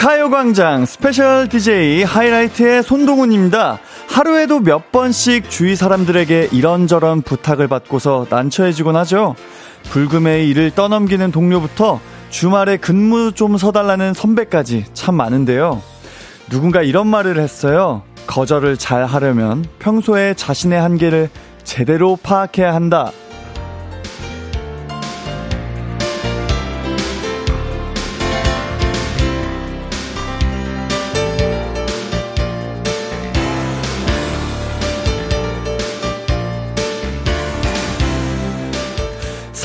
가요광장 special DJ 하이라이트의 손동훈입니다. 하루에도 몇 번씩 주위 사람들에게 이런저런 부탁을 받고서 난처해지곤 하죠. 불금에 일을 떠넘기는 동료부터 주말에 근무 좀 서달라는 선배까지 참 많은데요. 누군가 이런 말을 했어요. 거절을 잘 하려면 평소에 자신의 한계를 제대로 파악해야 한다.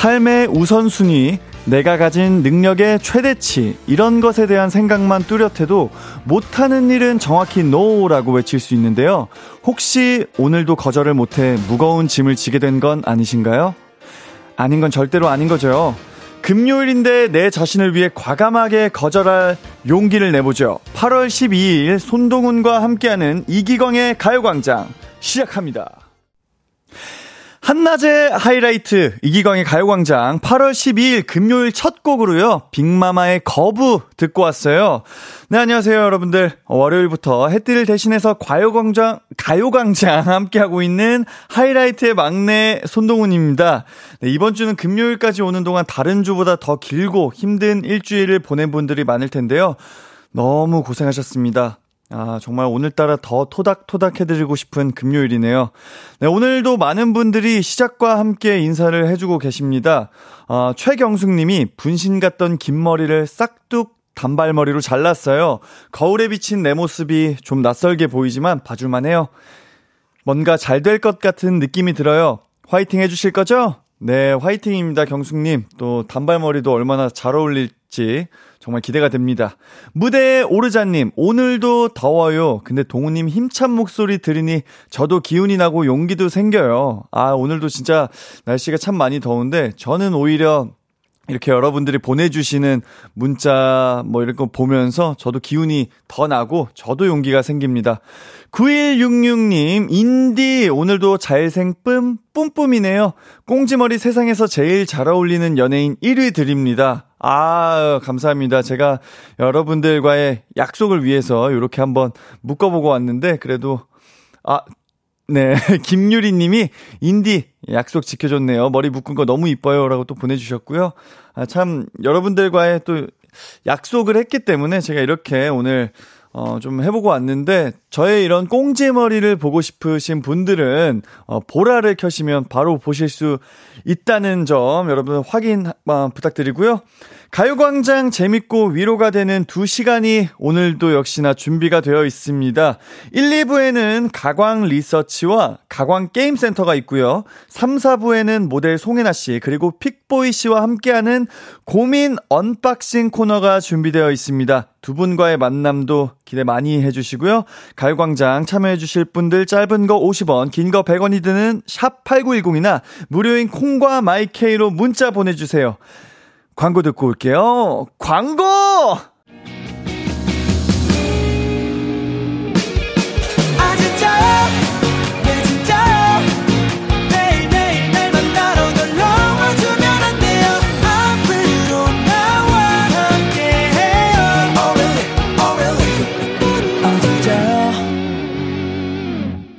삶의 우선순위, 내가 가진 능력의 최대치, 이런 것에 대한 생각만 뚜렷해도 못하는 일은 정확히 NO라고 외칠 수 있는데요. 혹시 오늘도 거절을 못해 무거운 짐을 지게 된 건 아니신가요? 아닌 건 절대로 아닌 거죠. 금요일인데 내 자신을 위해 과감하게 거절할 용기를 내보죠. 8월 12일 손동훈과 함께하는 이기광의 가요광장 시작합니다. 한낮의 하이라이트 이기광의 가요광장 8월 12일 금요일 첫 곡으로요. 빅마마의 거부 듣고 왔어요. 네 안녕하세요 여러분들 월요일부터 해띠를 대신해서 가요광장 가요광장 함께하고 있는 하이라이트의 막내 손동훈입니다. 네, 이번 주는 금요일까지 오는 동안 다른 주보다 더 길고 힘든 일주일을 보낸 분들이 많을 텐데요. 너무 고생하셨습니다. 아, 정말 오늘따라 더 토닥토닥 해드리고 싶은 금요일이네요. 네, 오늘도 많은 분들이 시작과 함께 인사를 해주고 계십니다. 아, 최경숙 님이 분신 같던 긴 머리를 싹둑 단발머리로 잘랐어요. 거울에 비친 내 모습이 좀 낯설게 보이지만 봐줄만 해요. 뭔가 잘 될 것 같은 느낌이 들어요. 화이팅 해주실 거죠? 네, 화이팅입니다, 경숙님. 또 단발머리도 얼마나 잘 어울릴지 정말 기대가 됩니다. 무대에 오르자님, 오늘도 더워요. 근데 동우님 힘찬 목소리 들으니 저도 기운이 나고 용기도 생겨요. 아, 오늘도 진짜 날씨가 참 많이 더운데 저는 오히려 이렇게 여러분들이 보내주시는 문자 뭐 이런 거 보면서 저도 기운이 더 나고 저도 용기가 생깁니다. 9166님, 인디, 오늘도 잘생쁨, 뿜뿜이네요. 꽁지머리 세상에서 제일 잘 어울리는 연예인 1위 드립니다. 아, 감사합니다. 제가 여러분들과의 약속을 위해서 이렇게 한번 묶어보고 왔는데, 그래도, 아, 네. 김유리 님이 인디 약속 지켜줬네요. 머리 묶은 거 너무 이뻐요. 라고 또 보내주셨고요. 아, 참, 여러분들과의 또 약속을 했기 때문에 제가 이렇게 오늘 어, 좀 해보고 왔는데, 저의 이런 꽁지머리를 보고 싶으신 분들은, 어, 보라를 켜시면 바로 보실 수 있다는 점 여러분 확인 어, 부탁드리고요. 가요광장 재밌고 위로가 되는 두 시간이 오늘도 역시나 준비가 되어 있습니다. 1, 2부에는 가광 리서치와 가광 게임센터가 있고요. 3, 4부에는 모델 송해나 씨 그리고 픽보이 씨와 함께하는 고민 unboxing 코너가 준비되어 있습니다. 두 분과의 만남도 기대 많이 해주시고요. 가요광장 참여해주실 분들 짧은 거 50원, 긴 거 100원이 드는 샵 8910이나 무료인 콩과 마이케이로 문자 보내주세요. 광고 듣고 올게요. 광고!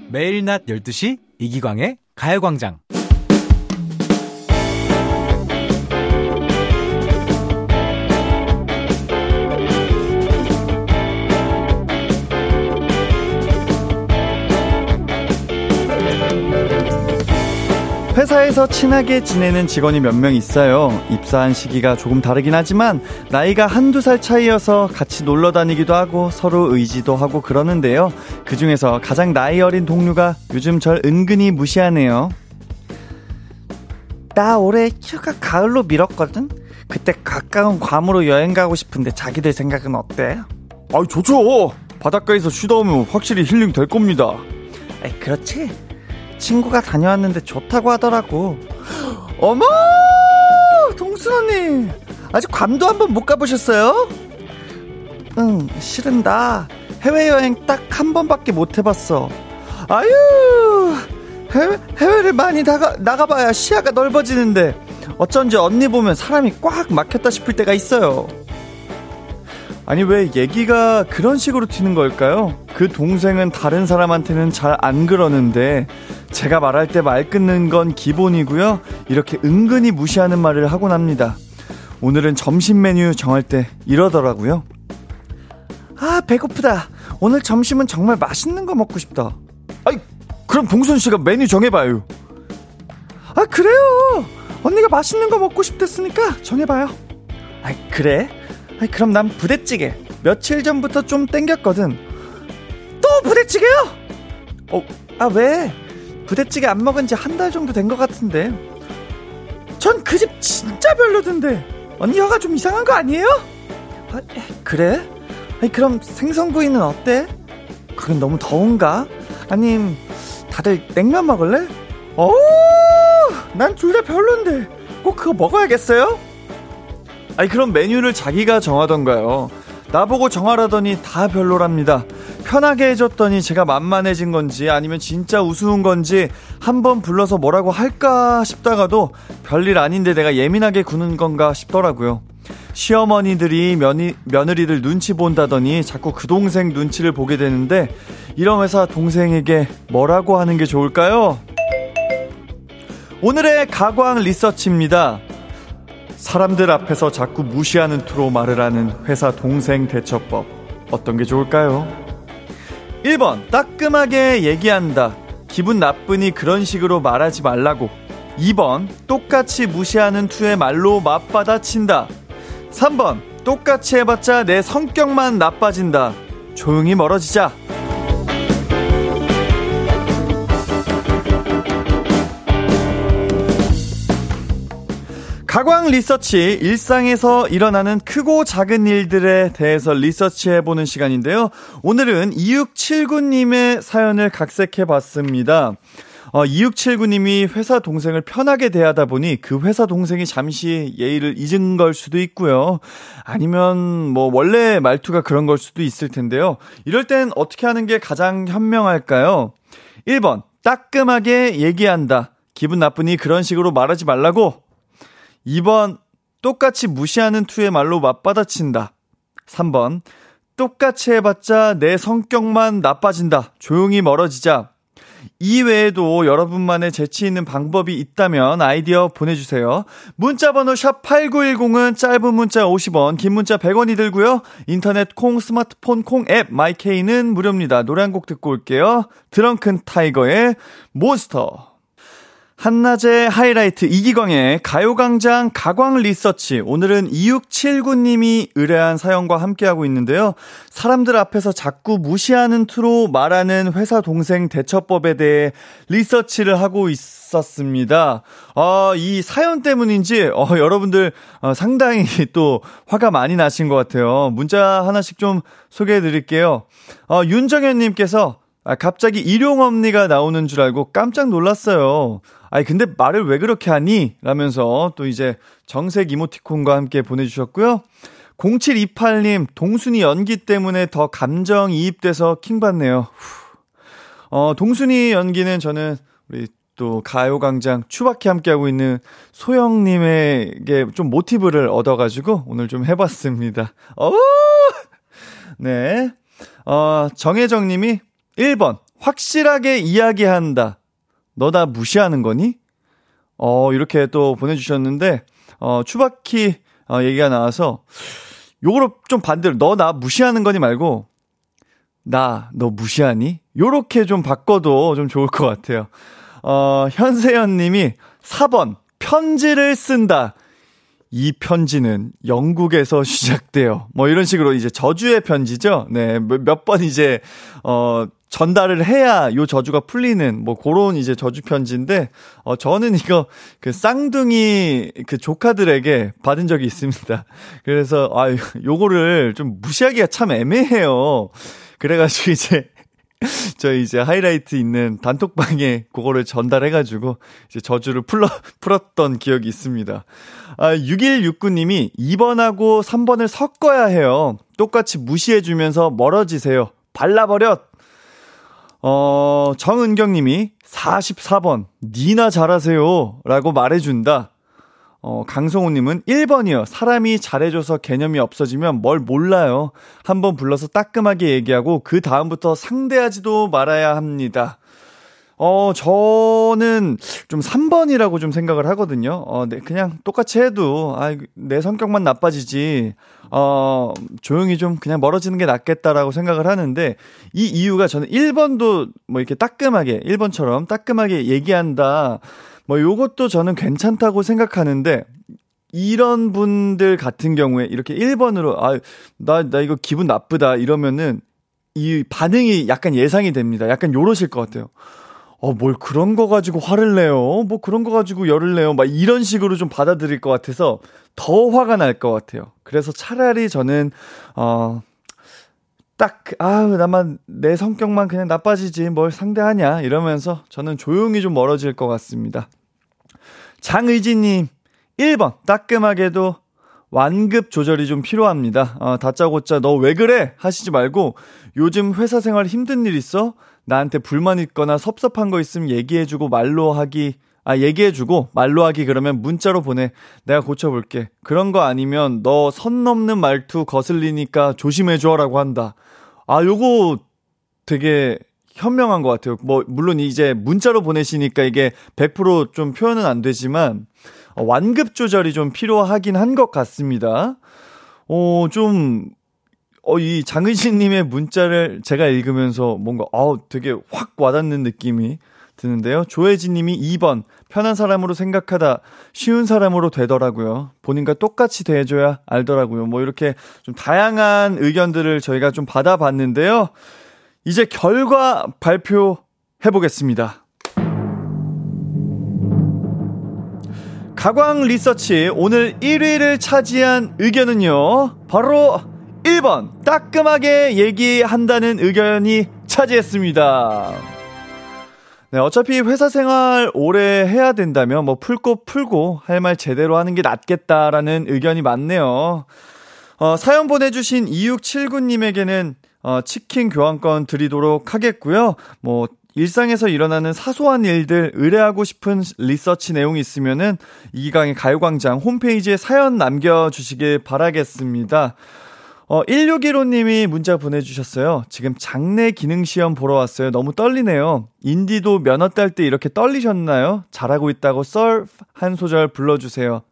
매일 낮 12시 이기광의 가요광장 회사에서 친하게 지내는 직원이 몇 명 있어요. 입사한 시기가 조금 다르긴 하지만 나이가 한두 살 차이여서 같이 놀러 다니기도 하고 서로 의지도 하고 그러는데요. 그 중에서 가장 나이 어린 동료가 요즘 절 은근히 무시하네요. 나 올해 휴가 가을로 미뤘거든? 그때 가까운 괌으로 여행 가고 싶은데 자기들 생각은 어때? 아 좋죠. 바닷가에서 쉬다 오면 확실히 힐링 될 겁니다. 에이, 그렇지? 친구가 다녀왔는데 좋다고 하더라고. 어머! 동순 언니! 아직 괌도 한번 못 가보셨어요? 응, 나 해외여행 딱 한 번밖에 못 해봤어. 아유! 해외, 해외를 많이 나가, 나가봐야 시야가 넓어지는데 어쩐지 언니 보면 사람이 꽉 막혔다 싶을 때가 있어요. 아니, 왜 얘기가 그런 식으로 튀는 걸까요? 그 동생은 다른 사람한테는 잘 안 그러는데, 제가 말할 때 말 끊는 건 기본이고요. 이렇게 은근히 무시하는 말을 하곤 합니다. 오늘은 점심 메뉴 정할 때 이러더라고요. 아, 배고프다. 오늘 점심은 정말 맛있는 거 먹고 싶다. 아이, 그럼 동순 씨가 메뉴 정해봐요. 아, 그래요. 언니가 맛있는 거 먹고 싶댔으니까 정해봐요. 아, 그래? 아, 그럼 난 부대찌개. 며칠 전부터 좀 땡겼거든. 또 부대찌개요? 어, 아, 왜? 부대찌개 안 먹은 지 한 달 정도 된 것 같은데. 전 그 집 진짜 별로던데. 언니 혀가 좀 이상한 거 아니에요? 아, 그래? 아니, 그럼 생선구이는 어때? 그건 너무 더운가? 아님, 다들 냉면 먹을래? 어, 난 둘 다 별론데. 꼭 그거 먹어야겠어요? 아니, 그럼 메뉴를 자기가 정하던가요. 나보고 정하라더니 다 별로랍니다. 편하게 해줬더니 제가 만만해진 건지 아니면 진짜 우스운 건지 한번 불러서 뭐라고 할까 싶다가도 별일 아닌데 내가 예민하게 구는 건가 싶더라고요. 시어머니들이 며니, 며느리들 눈치 본다더니 자꾸 그 동생 눈치를 보게 되는데 이러면서 동생에게 뭐라고 하는 게 좋을까요? 오늘의 가광 리서치입니다. 사람들 앞에서 자꾸 무시하는 투로 말을 하는 회사 동생 대처법. 어떤 게 좋을까요? 1번, 따끔하게 얘기한다. 기분 나쁘니 그런 식으로 말하지 말라고. 2번, 똑같이 무시하는 투의 말로 맞받아친다. 3번, 똑같이 해봤자 내 성격만 나빠진다. 조용히 멀어지자. 가광 리서치 일상에서 일어나는 크고 작은 일들에 대해서 리서치해 보는 시간인데요. 오늘은 2679님의 사연을 각색해 봤습니다. 어, 2679님이 회사 동생을 편하게 대하다 보니 그 회사 동생이 잠시 예의를 잊은 걸 수도 있고요. 아니면 뭐 원래 말투가 그런 걸 수도 있을 텐데요. 이럴 땐 어떻게 하는 게 가장 현명할까요? 1번, 따끔하게 얘기한다. 기분 나쁘니 그런 식으로 말하지 말라고 2번, 똑같이 무시하는 투의 말로 맞받아친다. 3번, 똑같이 해봤자 내 성격만 나빠진다. 조용히 멀어지자. 이 외에도 여러분만의 재치 있는 방법이 있다면 아이디어 보내주세요. 문자번호 샵 8910은 짧은 문자 50원, 긴 문자 100원이 들고요. 인터넷 콩, 스마트폰 콩 앱, 마이케이는 무료입니다. 노래 한 곡 듣고 올게요. 드렁큰 타이거의 몬스터. 한낮의 하이라이트 이기광의 가요광장 가광 리서치. 오늘은 2679님이 의뢰한 사연과 함께하고 있는데요. 사람들 앞에서 자꾸 무시하는 투로 말하는 회사 동생 대처법에 대해 리서치를 하고 있었습니다. 어, 이 사연 때문인지, 어, 여러분들, 어, 상당히 또 화가 많이 나신 것 같아요. 문자 하나씩 좀 소개해 드릴게요. 어, 윤정현님께서 아, 갑자기 일용엄니가 나오는 줄 알고 깜짝 놀랐어요. 아니, 근데 말을 왜 그렇게 하니? 라면서 또 이제 정색 이모티콘과 함께 보내주셨고요. 0728님, 동순이 연기 때문에 더 감정 이입돼서 킹 받네요. 어, 동순이 연기는 저는 우리 또 가요광장 추박히 함께하고 있는 소영님에게 좀 모티브를 얻어가지고 오늘 좀 해봤습니다. 어 네. 어, 정혜정님이 1번, 확실하게 이야기한다. 너 나 무시하는 거니? 어, 이렇게 또 보내주셨는데, 어, 추바키, 어, 얘기가 나와서, 요거를 좀 반대로, 너 나 무시하는 거니 말고, 나, 너 무시하니? 요렇게 좀 바꿔도 좀 좋을 것 같아요. 어, 현세연 님이 4번, 편지를 쓴다. 이 편지는 영국에서 시작돼요. 뭐 이런 식으로 이제 저주의 편지죠. 네, 몇 번 이제 어 전달을 해야 요 저주가 풀리는 뭐 그런 이제 저주 편지인데 어 저는 이거 그 쌍둥이 그 조카들에게 받은 적이 있습니다. 그래서 아 요거를 좀 무시하기가 참 애매해요. 그래가지고 이제 저희 이제 하이라이트 있는 단톡방에 그거를 전달해가지고 이제 저주를 풀러, 풀었던 기억이 있습니다. 아, 6169님이 2번하고 3번을 섞어야 해요. 똑같이 무시해주면서 멀어지세요. 발라버려! 어, 정은경 님이 44번, 니나 잘하세요. 라고 말해준다. 어, 강성호님은 1번이요. 사람이 잘해줘서 개념이 없어지면 뭘 몰라요. 한번 불러서 따끔하게 얘기하고 그 다음부터 상대하지도 말아야 합니다. 어, 저는 좀 3번이라고 좀 생각을 하거든요. 어, 네, 그냥 똑같이 해도, 아, 내 성격만 나빠지지, 어, 조용히 좀 그냥 멀어지는 게 낫겠다라고 생각을 하는데, 이 이유가 저는 1번도 뭐 이렇게 따끔하게, 1번처럼 따끔하게 얘기한다. 뭐 요것도 저는 괜찮다고 생각하는데, 이런 분들 같은 경우에 이렇게 1번으로, 아, 나, 나 이거 기분 나쁘다 이러면은, 이 반응이 약간 예상이 됩니다. 약간 요러실 것 같아요. 어, 뭘 그런 거 가지고 화를 내요? 뭐 그런 거 가지고 열을 내요? 막 이런 식으로 좀 받아들일 것 같아서 더 화가 날 것 같아요. 그래서 차라리 저는, 어, 딱, 아, 나만, 내 성격만 그냥 나빠지지, 뭘 상대하냐, 이러면서 저는 조용히 좀 멀어질 것 같습니다. 장의진님, 1번, 따끔하게도 완급 조절이 좀 필요합니다. 어, 다짜고짜 너 왜 그래? 하시지 말고, 요즘 회사 생활 힘든 일 있어? 나한테 불만 있거나 섭섭한 거 있으면 얘기해주고 말로 하기, 아, 얘기해주고 말로 하기 그러면 문자로 보내. 내가 고쳐볼게. 그런 거 아니면 너 선 넘는 말투 거슬리니까 조심해줘라고 한다. 아, 요거 되게 현명한 것 같아요. 뭐, 물론 이제 문자로 보내시니까 이게 100%좀 표현은 안 되지만, 어, 완급 조절이 좀 필요하긴 한 것 같습니다. 어, 좀, 어, 이 장의진님의 문자를 제가 읽으면서 뭔가, 어 되게 확 와닿는 느낌이 드는데요. 조혜진님이 2번, 편한 사람으로 생각하다 쉬운 사람으로 되더라고요. 본인과 똑같이 대해줘야 알더라고요. 뭐 이렇게 좀 다양한 의견들을 저희가 좀 받아봤는데요. 이제 결과 발표해보겠습니다. 가광 리서치 오늘 1위를 차지한 의견은요. 바로 1번 따끔하게 얘기한다는 의견이 차지했습니다. 네, 어차피 회사 생활 오래 해야 된다면 뭐 풀고 풀고 할 말 제대로 하는 게 낫겠다라는 의견이 많네요. 어, 사연 보내주신 2679님에게는 어, 치킨 교환권 드리도록 하겠고요. 뭐 일상에서 일어나는 사소한 일들 의뢰하고 싶은 리서치 내용이 있으면은 이강의 가요광장 홈페이지에 사연 남겨주시길 바라겠습니다. 어, 1615님이 문자 보내주셨어요. 지금 장내 기능시험 보러 왔어요. 너무 떨리네요. 인디도 면허 딸 때 이렇게 떨리셨나요? 잘하고 있다고 surf 한 소절 불러주세요.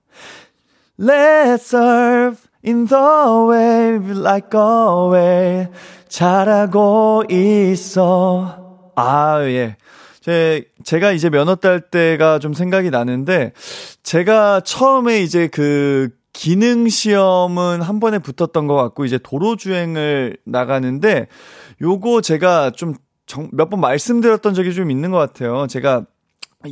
Let's surf in the wave like a wave. 잘하고 있어. 아, 예. 제, 제가 이제 면허 딸 때가 좀 생각이 나는데, 제가 처음에 이제 그 기능 시험은 한 번에 붙었던 것 같고 이제 도로 주행을 나가는데 요거 제가 좀 몇 번 말씀드렸던 적이 좀 있는 것 같아요. 제가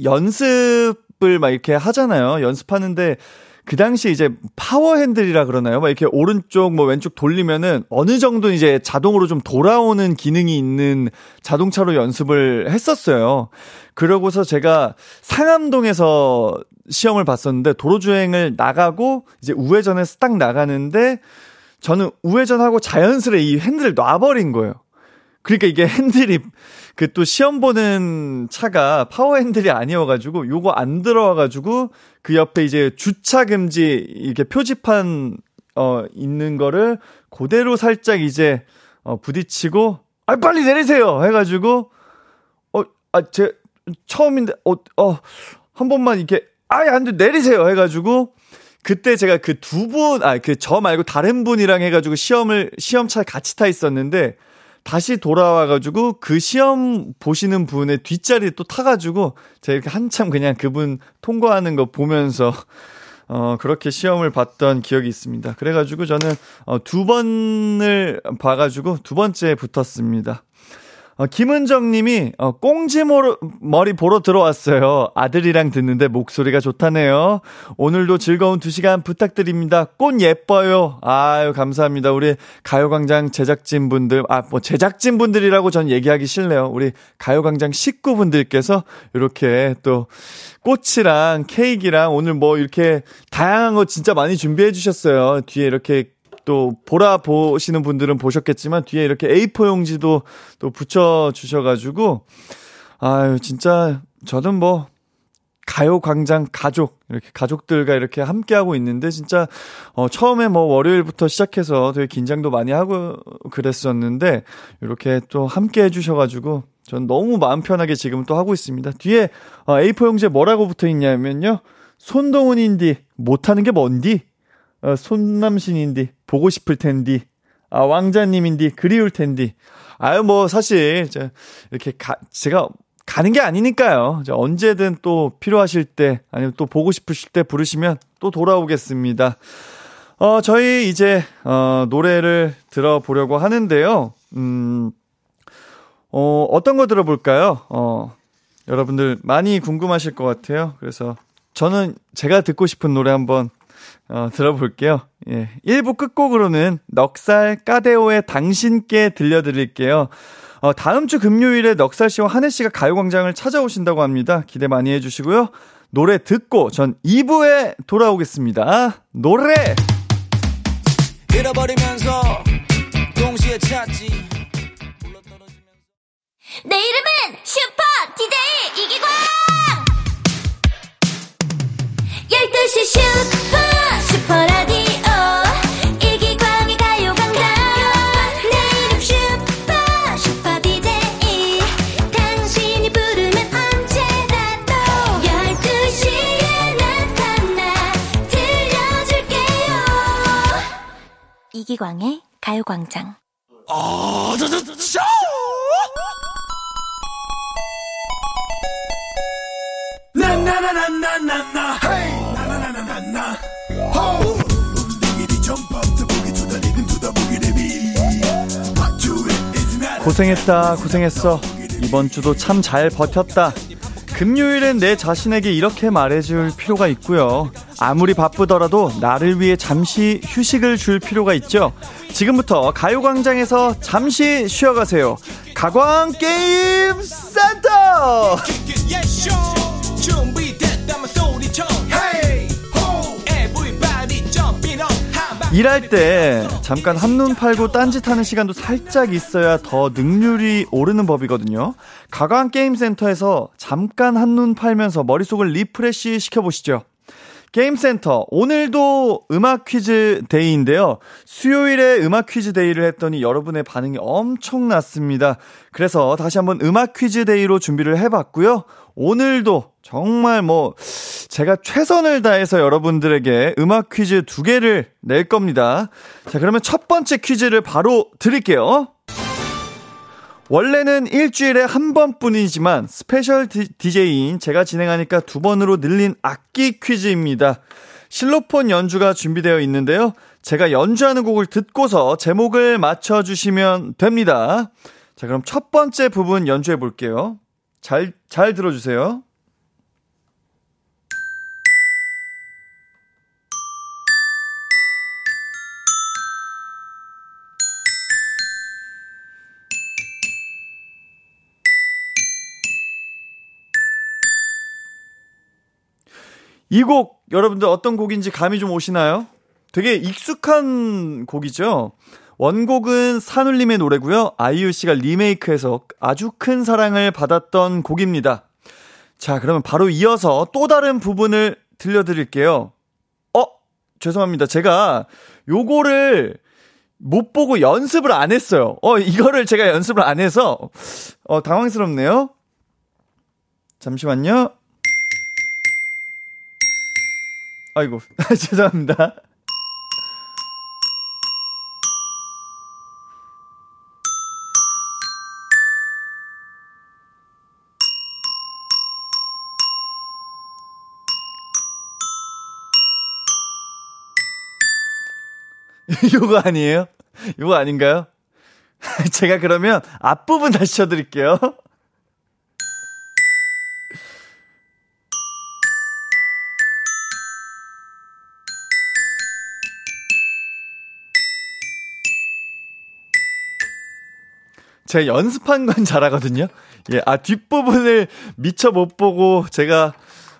연습을 막 이렇게 하잖아요. 연습하는데 그 당시 이제 파워 핸들이라 그러나요? 막 이렇게 오른쪽 뭐 왼쪽 돌리면은 어느 정도 이제 자동으로 좀 돌아오는 기능이 있는 자동차로 연습을 했었어요. 그러고서 제가 상암동에서 시험을 봤었는데 도로 주행을 나가고 이제 우회전에서 딱 나가는데 저는 우회전하고 자연스레 이 핸들을 놔버린 거예요. 그러니까 이게 핸들이 그 또 시험 보는 차가 파워 핸들이 아니어가지고 요거 안 들어와가지고 그 옆에 이제 주차 금지 이렇게 표지판 어 있는 거를 그대로 살짝 이제 어 부딪히고 아 빨리 내리세요 해가지고 어아제 처음인데 어어 한 번만 이렇게 아예 안 돼, 내리세요. 해가지고, 그때 제가 그 두 분, 아, 그 저 말고 다른 분이랑 해가지고 시험을, 시험차 같이 타 있었는데, 다시 돌아와가지고 그 시험 보시는 분의 뒷자리에 또 타가지고, 제가 이렇게 한참 그냥 그분 통과하는 거 보면서, 어, 그렇게 시험을 봤던 기억이 있습니다. 그래가지고 저는, 어, 두 번을 봐가지고 두 번째 붙었습니다. 어, 김은정 님이, 어, 꽁지 머리 보러 들어왔어요. 아들이랑 듣는데 목소리가 좋다네요. 오늘도 즐거운 두 시간 부탁드립니다. 꽃 예뻐요. 아유, 감사합니다. 우리 가요광장 제작진분들, 아, 뭐 제작진분들이라고 전 얘기하기 싫네요. 우리 가요광장 식구분들께서 이렇게 또 꽃이랑 케이크랑 오늘 뭐 이렇게 다양한 거 진짜 많이 준비해 주셨어요. 뒤에 이렇게 또 보라 보시는 분들은 보셨겠지만 뒤에 이렇게 A4 용지도 또 붙여 주셔가지고 아유 진짜 저는 뭐 가요 광장 가족, 이렇게 가족들과 이렇게 함께 하고 있는데, 진짜, 어, 처음에 뭐 월요일부터 시작해서 되게 긴장도 많이 하고 그랬었는데, 이렇게 또 함께 해주셔가지고, 전 너무 마음 편하게 지금 또 하고 있습니다. 뒤에, 어, A4 용지에 뭐라고 붙어 있냐면요. 손동훈 인디, 못하는 게 뭔디? 어, 손남신인디, 보고 싶을 텐디. 아, 왕자님인디, 그리울 텐디. 아유, 뭐, 사실, 저, 이렇게 가, 제가 가는 게 아니니까요. 언제든 또 필요하실 때, 아니면 또 보고 싶으실 때 부르시면 또 돌아오겠습니다. 어, 저희 이제, 어, 노래를 들어보려고 하는데요. 음, 어, 어떤 거 들어볼까요? 어, 여러분들 많이 궁금하실 것 같아요. 그래서 저는 제가 듣고 싶은 노래 한번 어, 들어볼게요. 예. 1부 끝곡으로는 넉살 까데오의 당신께 들려드릴게요. 어, 다음 주 금요일에 넉살 씨와 한혜 씨가 가요광장을 찾아오신다고 합니다. 기대 많이 해주시고요. 노래 듣고 전 2부에 돌아오겠습니다. 노래! 잃어버리면서 동시에 찾지. 내 이름은 슈퍼 DJ 이기광! 12시 슈퍼 이기광의 가요광장. 아, 저, 저, 저, 고생했다, 고생했어. 이번 주도 참 잘 버텼다. 금요일엔 내 자신에게 이렇게 말해줄 필요가 있고요. 아무리 바쁘더라도 나를 위해 잠시 휴식을 줄 필요가 있죠. 지금부터 가요광장에서 잠시 쉬어가세요. 가광 게임 센터! 일할 때 잠깐 한눈 팔고 딴짓하는 시간도 살짝 있어야 더 능률이 오르는 법이거든요. 가광 게임센터에서 잠깐 한눈 팔면서 머릿속을 refresh 시켜보시죠. 게임센터 오늘도 음악 퀴즈 데이인데요. 수요일에 음악 퀴즈 데이를 했더니 여러분의 반응이 엄청났습니다. 그래서 다시 한번 음악 퀴즈 데이로 준비를 해봤고요. 오늘도 정말 뭐 제가 최선을 다해서 여러분들에게 음악 퀴즈 두 개를 낼 겁니다. 자, 그러면 첫 번째 퀴즈를 바로 드릴게요. 원래는 일주일에 한 번뿐이지만 special DJ인 제가 진행하니까 두 번으로 늘린 악기 퀴즈입니다. 실로폰 연주가 준비되어 있는데요. 제가 연주하는 곡을 듣고서 제목을 맞춰주시면 됩니다. 자, 그럼 첫 번째 부분 연주해 볼게요. 잘, 잘 들어주세요. 이 곡 여러분들 어떤 곡인지 감이 좀 오시나요? 되게 익숙한 곡이죠. 원곡은 산울림의 노래고요. 아이유 씨가 리메이크해서 아주 큰 사랑을 받았던 곡입니다. 자, 그러면 바로 이어서 또 다른 부분을 들려드릴게요. 어, 죄송합니다. 제가 요거를 못 보고 연습을 안 했어요. 어, 이거를 제가 연습을 안 해서, 어, 당황스럽네요. 잠시만요. 아이고, 죄송합니다. 요거 아니에요? 요거 아닌가요? 제가 그러면 앞부분 다시 쳐드릴게요. 제가 연습한 건 잘하거든요. 예, 아, 뒷부분을 미처 못 보고 제가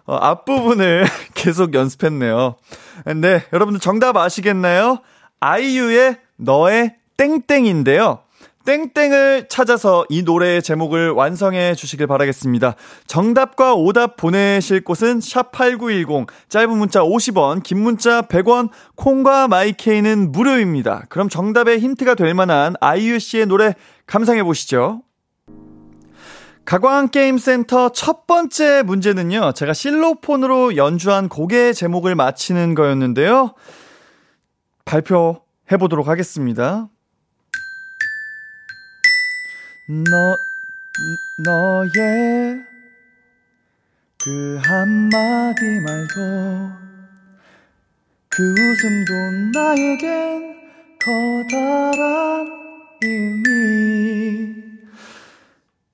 어, 앞부분을 계속 연습했네요. 네, 여러분들 정답 아시겠나요? 아이유의 너의 땡땡인데요. 땡땡을 찾아서 이 노래의 제목을 완성해 주시길 바라겠습니다. 정답과 오답 보내실 곳은 샵8910, 짧은 문자 50원, 긴 문자 100원, 콩과 마이케이는 무료입니다. 그럼 정답의 힌트가 될 만한 아이유 씨의 노래 감상해 보시죠. 가광게임센터 첫 번째 문제는요, 제가 실로폰으로 연주한 곡의 제목을 맞히는 거였는데요. 발표해 보도록 하겠습니다. 너, 너의 그 한마디 말도 그 웃음도 나에겐 커다란 의미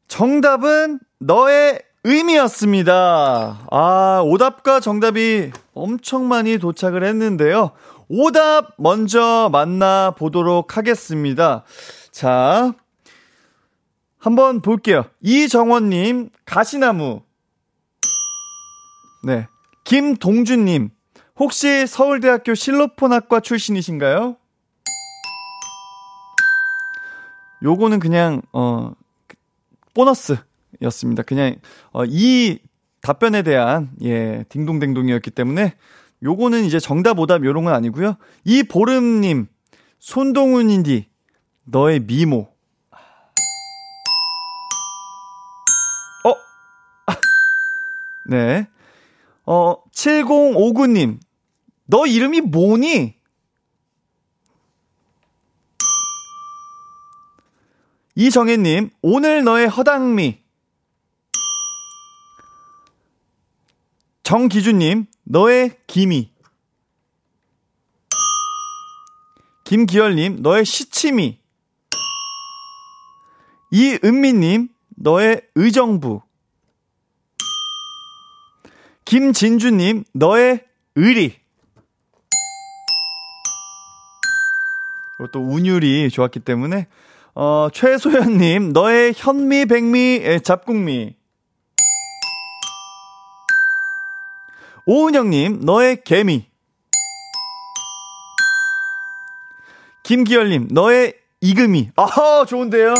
정답은 너의 의미였습니다. 아, 오답과 정답이 엄청 많이 도착을 했는데요. 오답 먼저 만나보도록 하겠습니다. 자, 한번 볼게요. 이정원님, 가시나무. 네. 김동준님, 혹시 서울대학교 실로폰학과 출신이신가요? 요거는 그냥, 어, 보너스였습니다. 그냥, 어, 이 답변에 대한, 예, 딩동댕동이었기 때문에, 요거는 이제 정답 오답 요런 건 아니고요. 이 보름님, 손동훈인디, 너의 미모. 네. 어, 7059님. 너 이름이 뭐니? 이정혜님, 오늘 너의 허당미. 정기준님, 너의 기미. 김기열님, 너의 시치미. 이은미님, 너의 의정부. 김진주님, 너의 의리. 또 운율이 좋았기 때문에, 어, 최소연님, 너의 현미, 백미, 잡국미. 오은영님, 너의 개미. 김기열님, 너의 이금이. 아하, 좋은데요?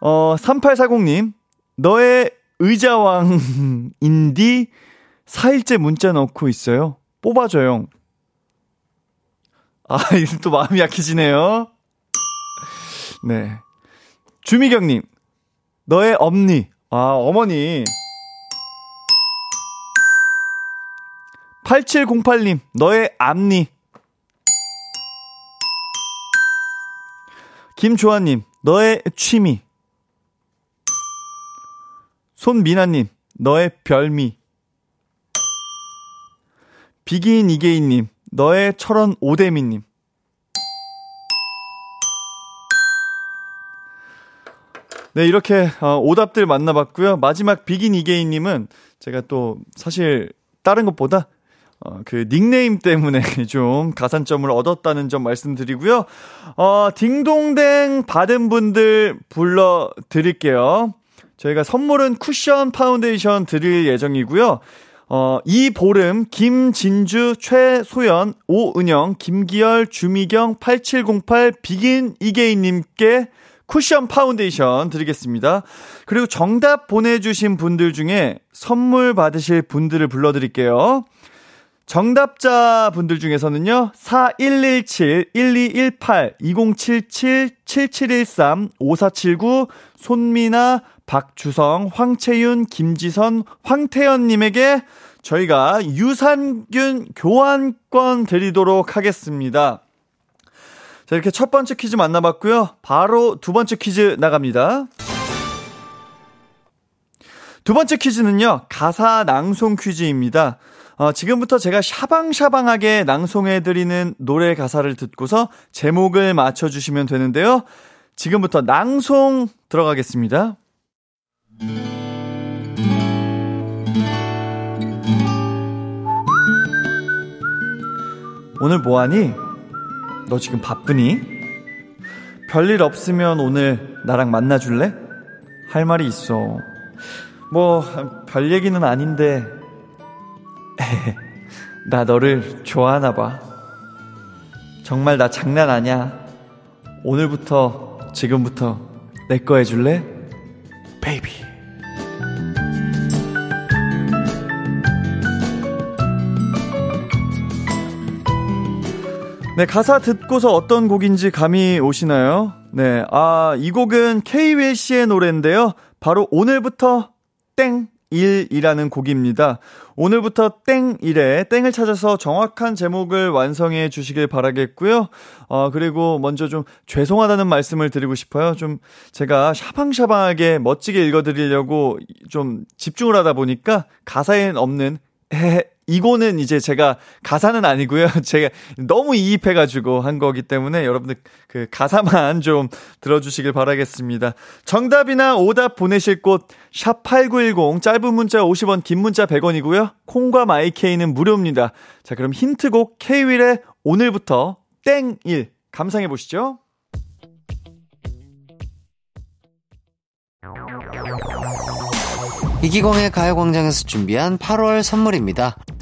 어, 3840님, 너의 의자왕인디 4일째 문자 넣고 있어요. 뽑아줘요. 아, 이제 또 마음이 약해지네요. 네. 주미경님, 너의 엄니. 아, 어머니. 8708님, 너의 앞니. 김조아님, 너의 취미. 손미나님, 너의 별미. 비기인 이계인님, 너의 철원 오대미님. 네, 이렇게 어, 오답들 만나봤고요. 마지막 비긴 이계인님은 제가 또 사실 다른 것보다 어, 그 닉네임 때문에 좀 가산점을 얻었다는 점 말씀드리고요. 어, 딩동댕 받은 분들 불러드릴게요. 저희가 선물은 쿠션 파운데이션 드릴 예정이고요. 어, 이보름, 김진주, 최소연, 오은영, 김기열, 주미경, 8708, 비긴 어게인님께 쿠션 파운데이션 드리겠습니다. 그리고 정답 보내주신 분들 중에 선물 받으실 분들을 불러드릴게요. 정답자 분들 중에서는요, 4117, 1218, 2077, 7713, 5479, 손미나, 박주성, 황채윤, 김지선, 황태연님에게 저희가 유산균 교환권 드리도록 하겠습니다. 자, 이렇게 첫 번째 퀴즈 만나봤고요. 바로 두 번째 퀴즈 나갑니다. 두 번째 퀴즈는요, 가사 낭송 퀴즈입니다. 어, 지금부터 제가 샤방샤방하게 낭송해드리는 노래 가사를 듣고서 제목을 맞춰주시면 되는데요. 지금부터 낭송 들어가겠습니다. 오늘 뭐하니? 너 지금 바쁘니? 별일 없으면 오늘 나랑 만나줄래? 할 말이 있어. 뭐, 별 얘기는 아닌데, 나 너를 좋아하나 봐. 정말 나 장난 아냐. 오늘부터, 지금부터 내 거 해줄래? 베이비. 네, 가사 듣고서 어떤 곡인지 감이 오시나요? 네, 아, 이 곡은 씨의 노래인데요. 바로 오늘부터 땡, 1이라는 곡입니다. 오늘부터 땡1에 땡을 찾아서 정확한 제목을 완성해 주시길 바라겠고요. 어, 그리고 먼저 좀 죄송하다는 말씀을 드리고 싶어요. 좀 제가 샤방샤방하게 멋지게 읽어드리려고 좀 집중을 하다 보니까 가사엔 없는 헤헤 이거는 이제 제가 가사는 아니고요. 제가 너무 이입해가지고 한 거기 때문에 여러분들 그 가사만 좀 들어주시길 바라겠습니다. 정답이나 오답 보내실 곳, 샵8910, 짧은 문자 50원, 긴 문자 100원이고요. 콩과 마이케이는 무료입니다. 자, 그럼 힌트곡 K-윌의 오늘부터 땡1 감상해 보시죠. 이기광의 가요광장에서 준비한 8월 선물입니다.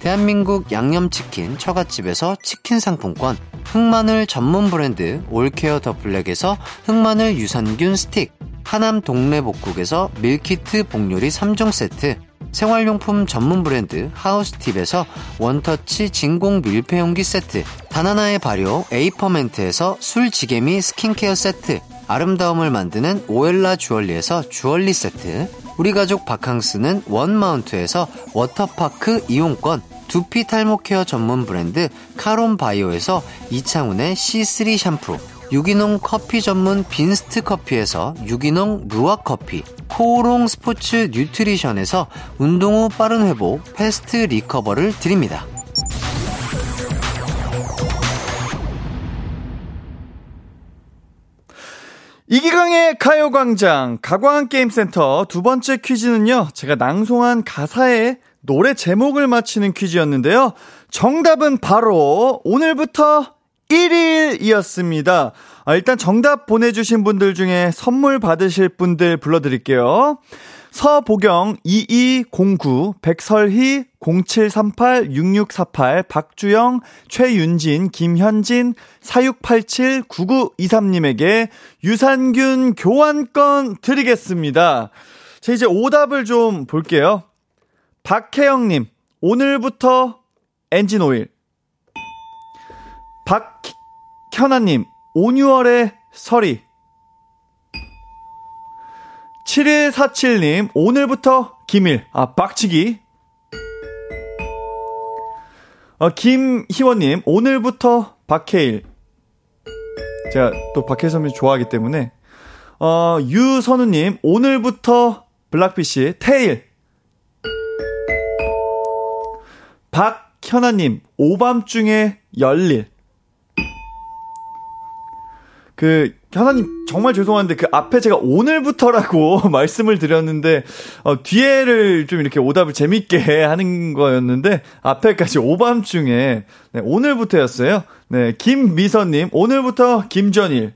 대한민국 양념치킨 처갓집에서 치킨 상품권, 흑마늘 전문 브랜드 올케어 더 블랙에서 흑마늘 유산균 스틱, 하남 동래복국에서 밀키트 복요리 3종 세트, 생활용품 전문 브랜드 하우스팁에서 원터치 진공 밀폐용기 세트, 다나나의 발효 에이퍼멘트에서 술지개미 스킨케어 세트, 아름다움을 만드는 오엘라 주얼리에서 주얼리 세트, 우리 가족 바캉스는 원마운트에서 워터파크 이용권, 두피 탈모 케어 전문 브랜드 카론 바이오에서 이창훈의 C3 샴푸, 유기농 커피 전문 빈스트 커피에서 유기농 루아 커피, 코오롱 스포츠 뉴트리션에서 운동 후 빠른 회복 패스트 리커버를 드립니다. 이기광의 가요광장 가광게임센터 두 번째 퀴즈는요. 제가 낭송한 가사에 노래 제목을 맞히는 퀴즈였는데요. 정답은 바로 오늘부터 1일이었습니다. 아, 일단 정답 보내주신 분들 중에 선물 받으실 분들 불러드릴게요. 서보경 2209 백설희 0738 6648 박주영 최윤진 김현진 4687 9923님에게 유산균 교환권 드리겠습니다. 자 이제 오답을 좀 볼게요. 박혜영님, 오늘부터 엔진 오일. 박현아님, 5, 6월의 설이. 7147님, 오늘부터 기밀. 아, 빡치기. 어, 김희원님, 오늘부터 박해일. 제가 또 박해일 선배님 좋아하기 때문에. 어, 유선우님, 오늘부터 블락비씨, 테일. 박현아님, 오밤중에 열일. 그, 현아님, 정말 죄송한데, 그 앞에 제가 오늘부터라고 말씀을 드렸는데, 어, 뒤에를 좀 이렇게 오답을 재밌게 하는 거였는데, 앞에까지 오밤중에, 네, 오늘부터였어요. 네, 김미선님, 오늘부터 김전일.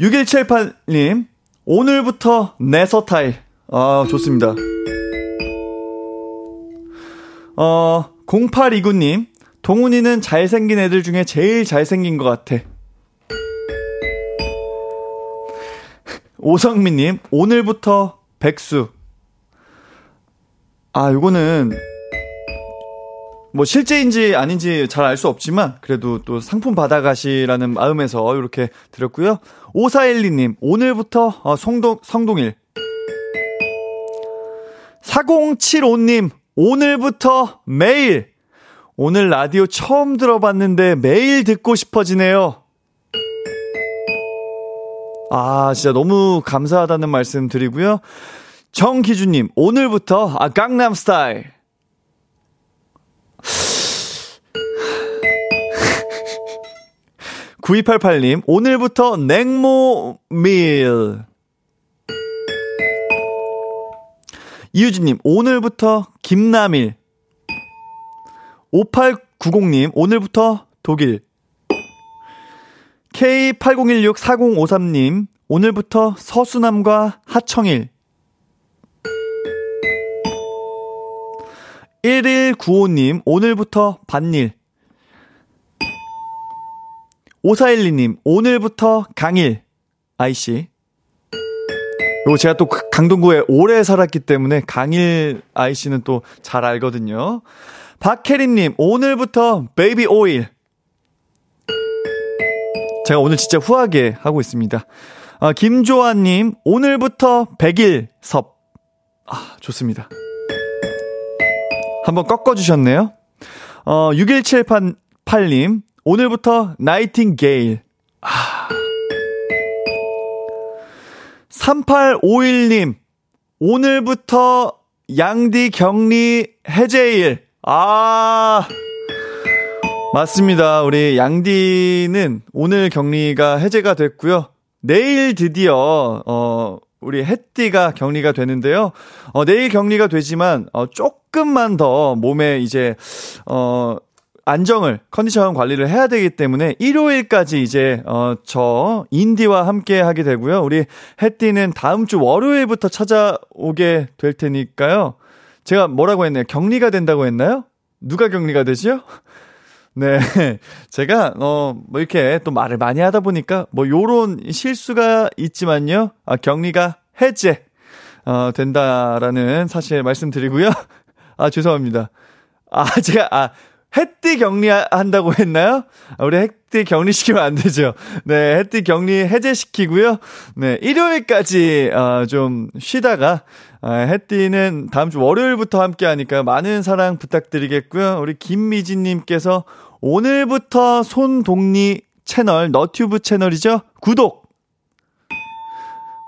6178님, 오늘부터 내서타일. 아, 좋습니다. 어, 0829님, 동훈이는 잘생긴 애들 중에 제일 잘생긴 것 같아. 오성민님, 오늘부터 백수. 아, 요거는, 뭐, 실제인지 아닌지 잘 알 수 없지만, 그래도 또 상품 받아가시라는 마음에서 이렇게 드렸고요. 5412님, 오늘부터, 어, 성동, 성동일. 4075님, 오늘부터 매일 오늘 라디오 처음 들어봤는데 매일 듣고 싶어지네요. 아, 진짜 너무 감사하다는 말씀 드리고요. 정기준님, 오늘부터, 아, 강남 스타일. 9288님, 오늘부터 냉모 밀. 이유진님, 오늘부터 김남일. 5890님, 오늘부터 독일. K80164053님, 오늘부터 서수남과 하청일. 1195님, 오늘부터 반일. 5412님, 오늘부터 강일. 아이씨. 요 제가 또 강동구에 오래 살았기 때문에 강일 IC는 또 잘 알거든요. 박혜림님, 오늘부터 베이비 오일. 제가 오늘 진짜 후하게 하고 있습니다. 아, 김조아님, 오늘부터 백일 섭. 아, 좋습니다. 한번 꺾어주셨네요. 어, 6178님, 오늘부터 나이팅게일. 아. 3851님, 오늘부터 양디 격리 해제일. 아. 맞습니다. 우리 양디는 오늘 격리가 해제가 됐고요. 내일 드디어 어 우리 햇띠가 격리가 되는데요. 어 내일 격리가 되지만 어 조금만 더 몸에 이제 어 안정을 컨디션 관리를 해야 되기 때문에 일요일까지 이제 어저 인디와 함께 하게 되고요. 우리 햇띠는 다음 주 월요일부터 찾아오게 될 테니까요. 제가 뭐라고 했나요? 격리가 된다고 했나요? 누가 격리가 되지요? 네. 제가, 어, 뭐 이렇게 또 말을 많이 하다 보니까 뭐 요런 실수가 있지만요. 아, 격리가 해제, 어, 된다라는 사실 말씀드리고요. 아, 죄송합니다. 아, 제가, 아, 햇띠 격리한다고 했나요? 우리 햇띠 격리시키면 안 되죠. 네, 햇띠 격리 해제시키고요. 네, 일요일까지, 어, 좀 쉬다가, 어, 햇띠는 다음 주 월요일부터 함께 하니까 많은 사랑 부탁드리겠고요. 우리 김미진님께서 오늘부터 손동리 채널, 너튜브 채널이죠? 구독!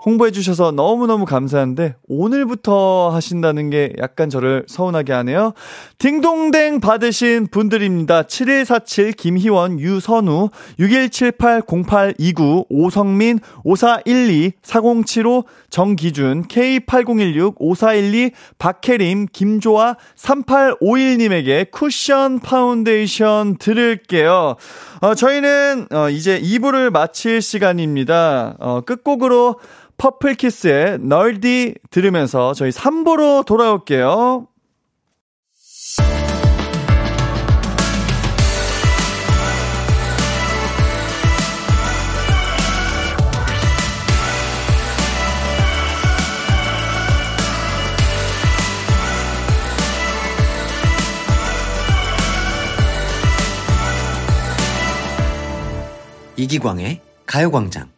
홍보해 주셔서 너무너무 감사한데, 오늘부터 하신다는 게 약간 저를 서운하게 하네요. 딩동댕 받으신 분들입니다. 7147 김희원, 유선우, 61780829, 오성민, 5412, 4075, 정기준, K8016, 5412, 박혜림, 김조아, 3851님에게 쿠션 파운데이션 드릴게요. 어, 저희는, 어, 이제 2부를 마칠 시간입니다. 어, 끝곡으로 퍼플키스의 Nerdy 들으면서 저희 3부로 돌아올게요. 이기광의 가요광장.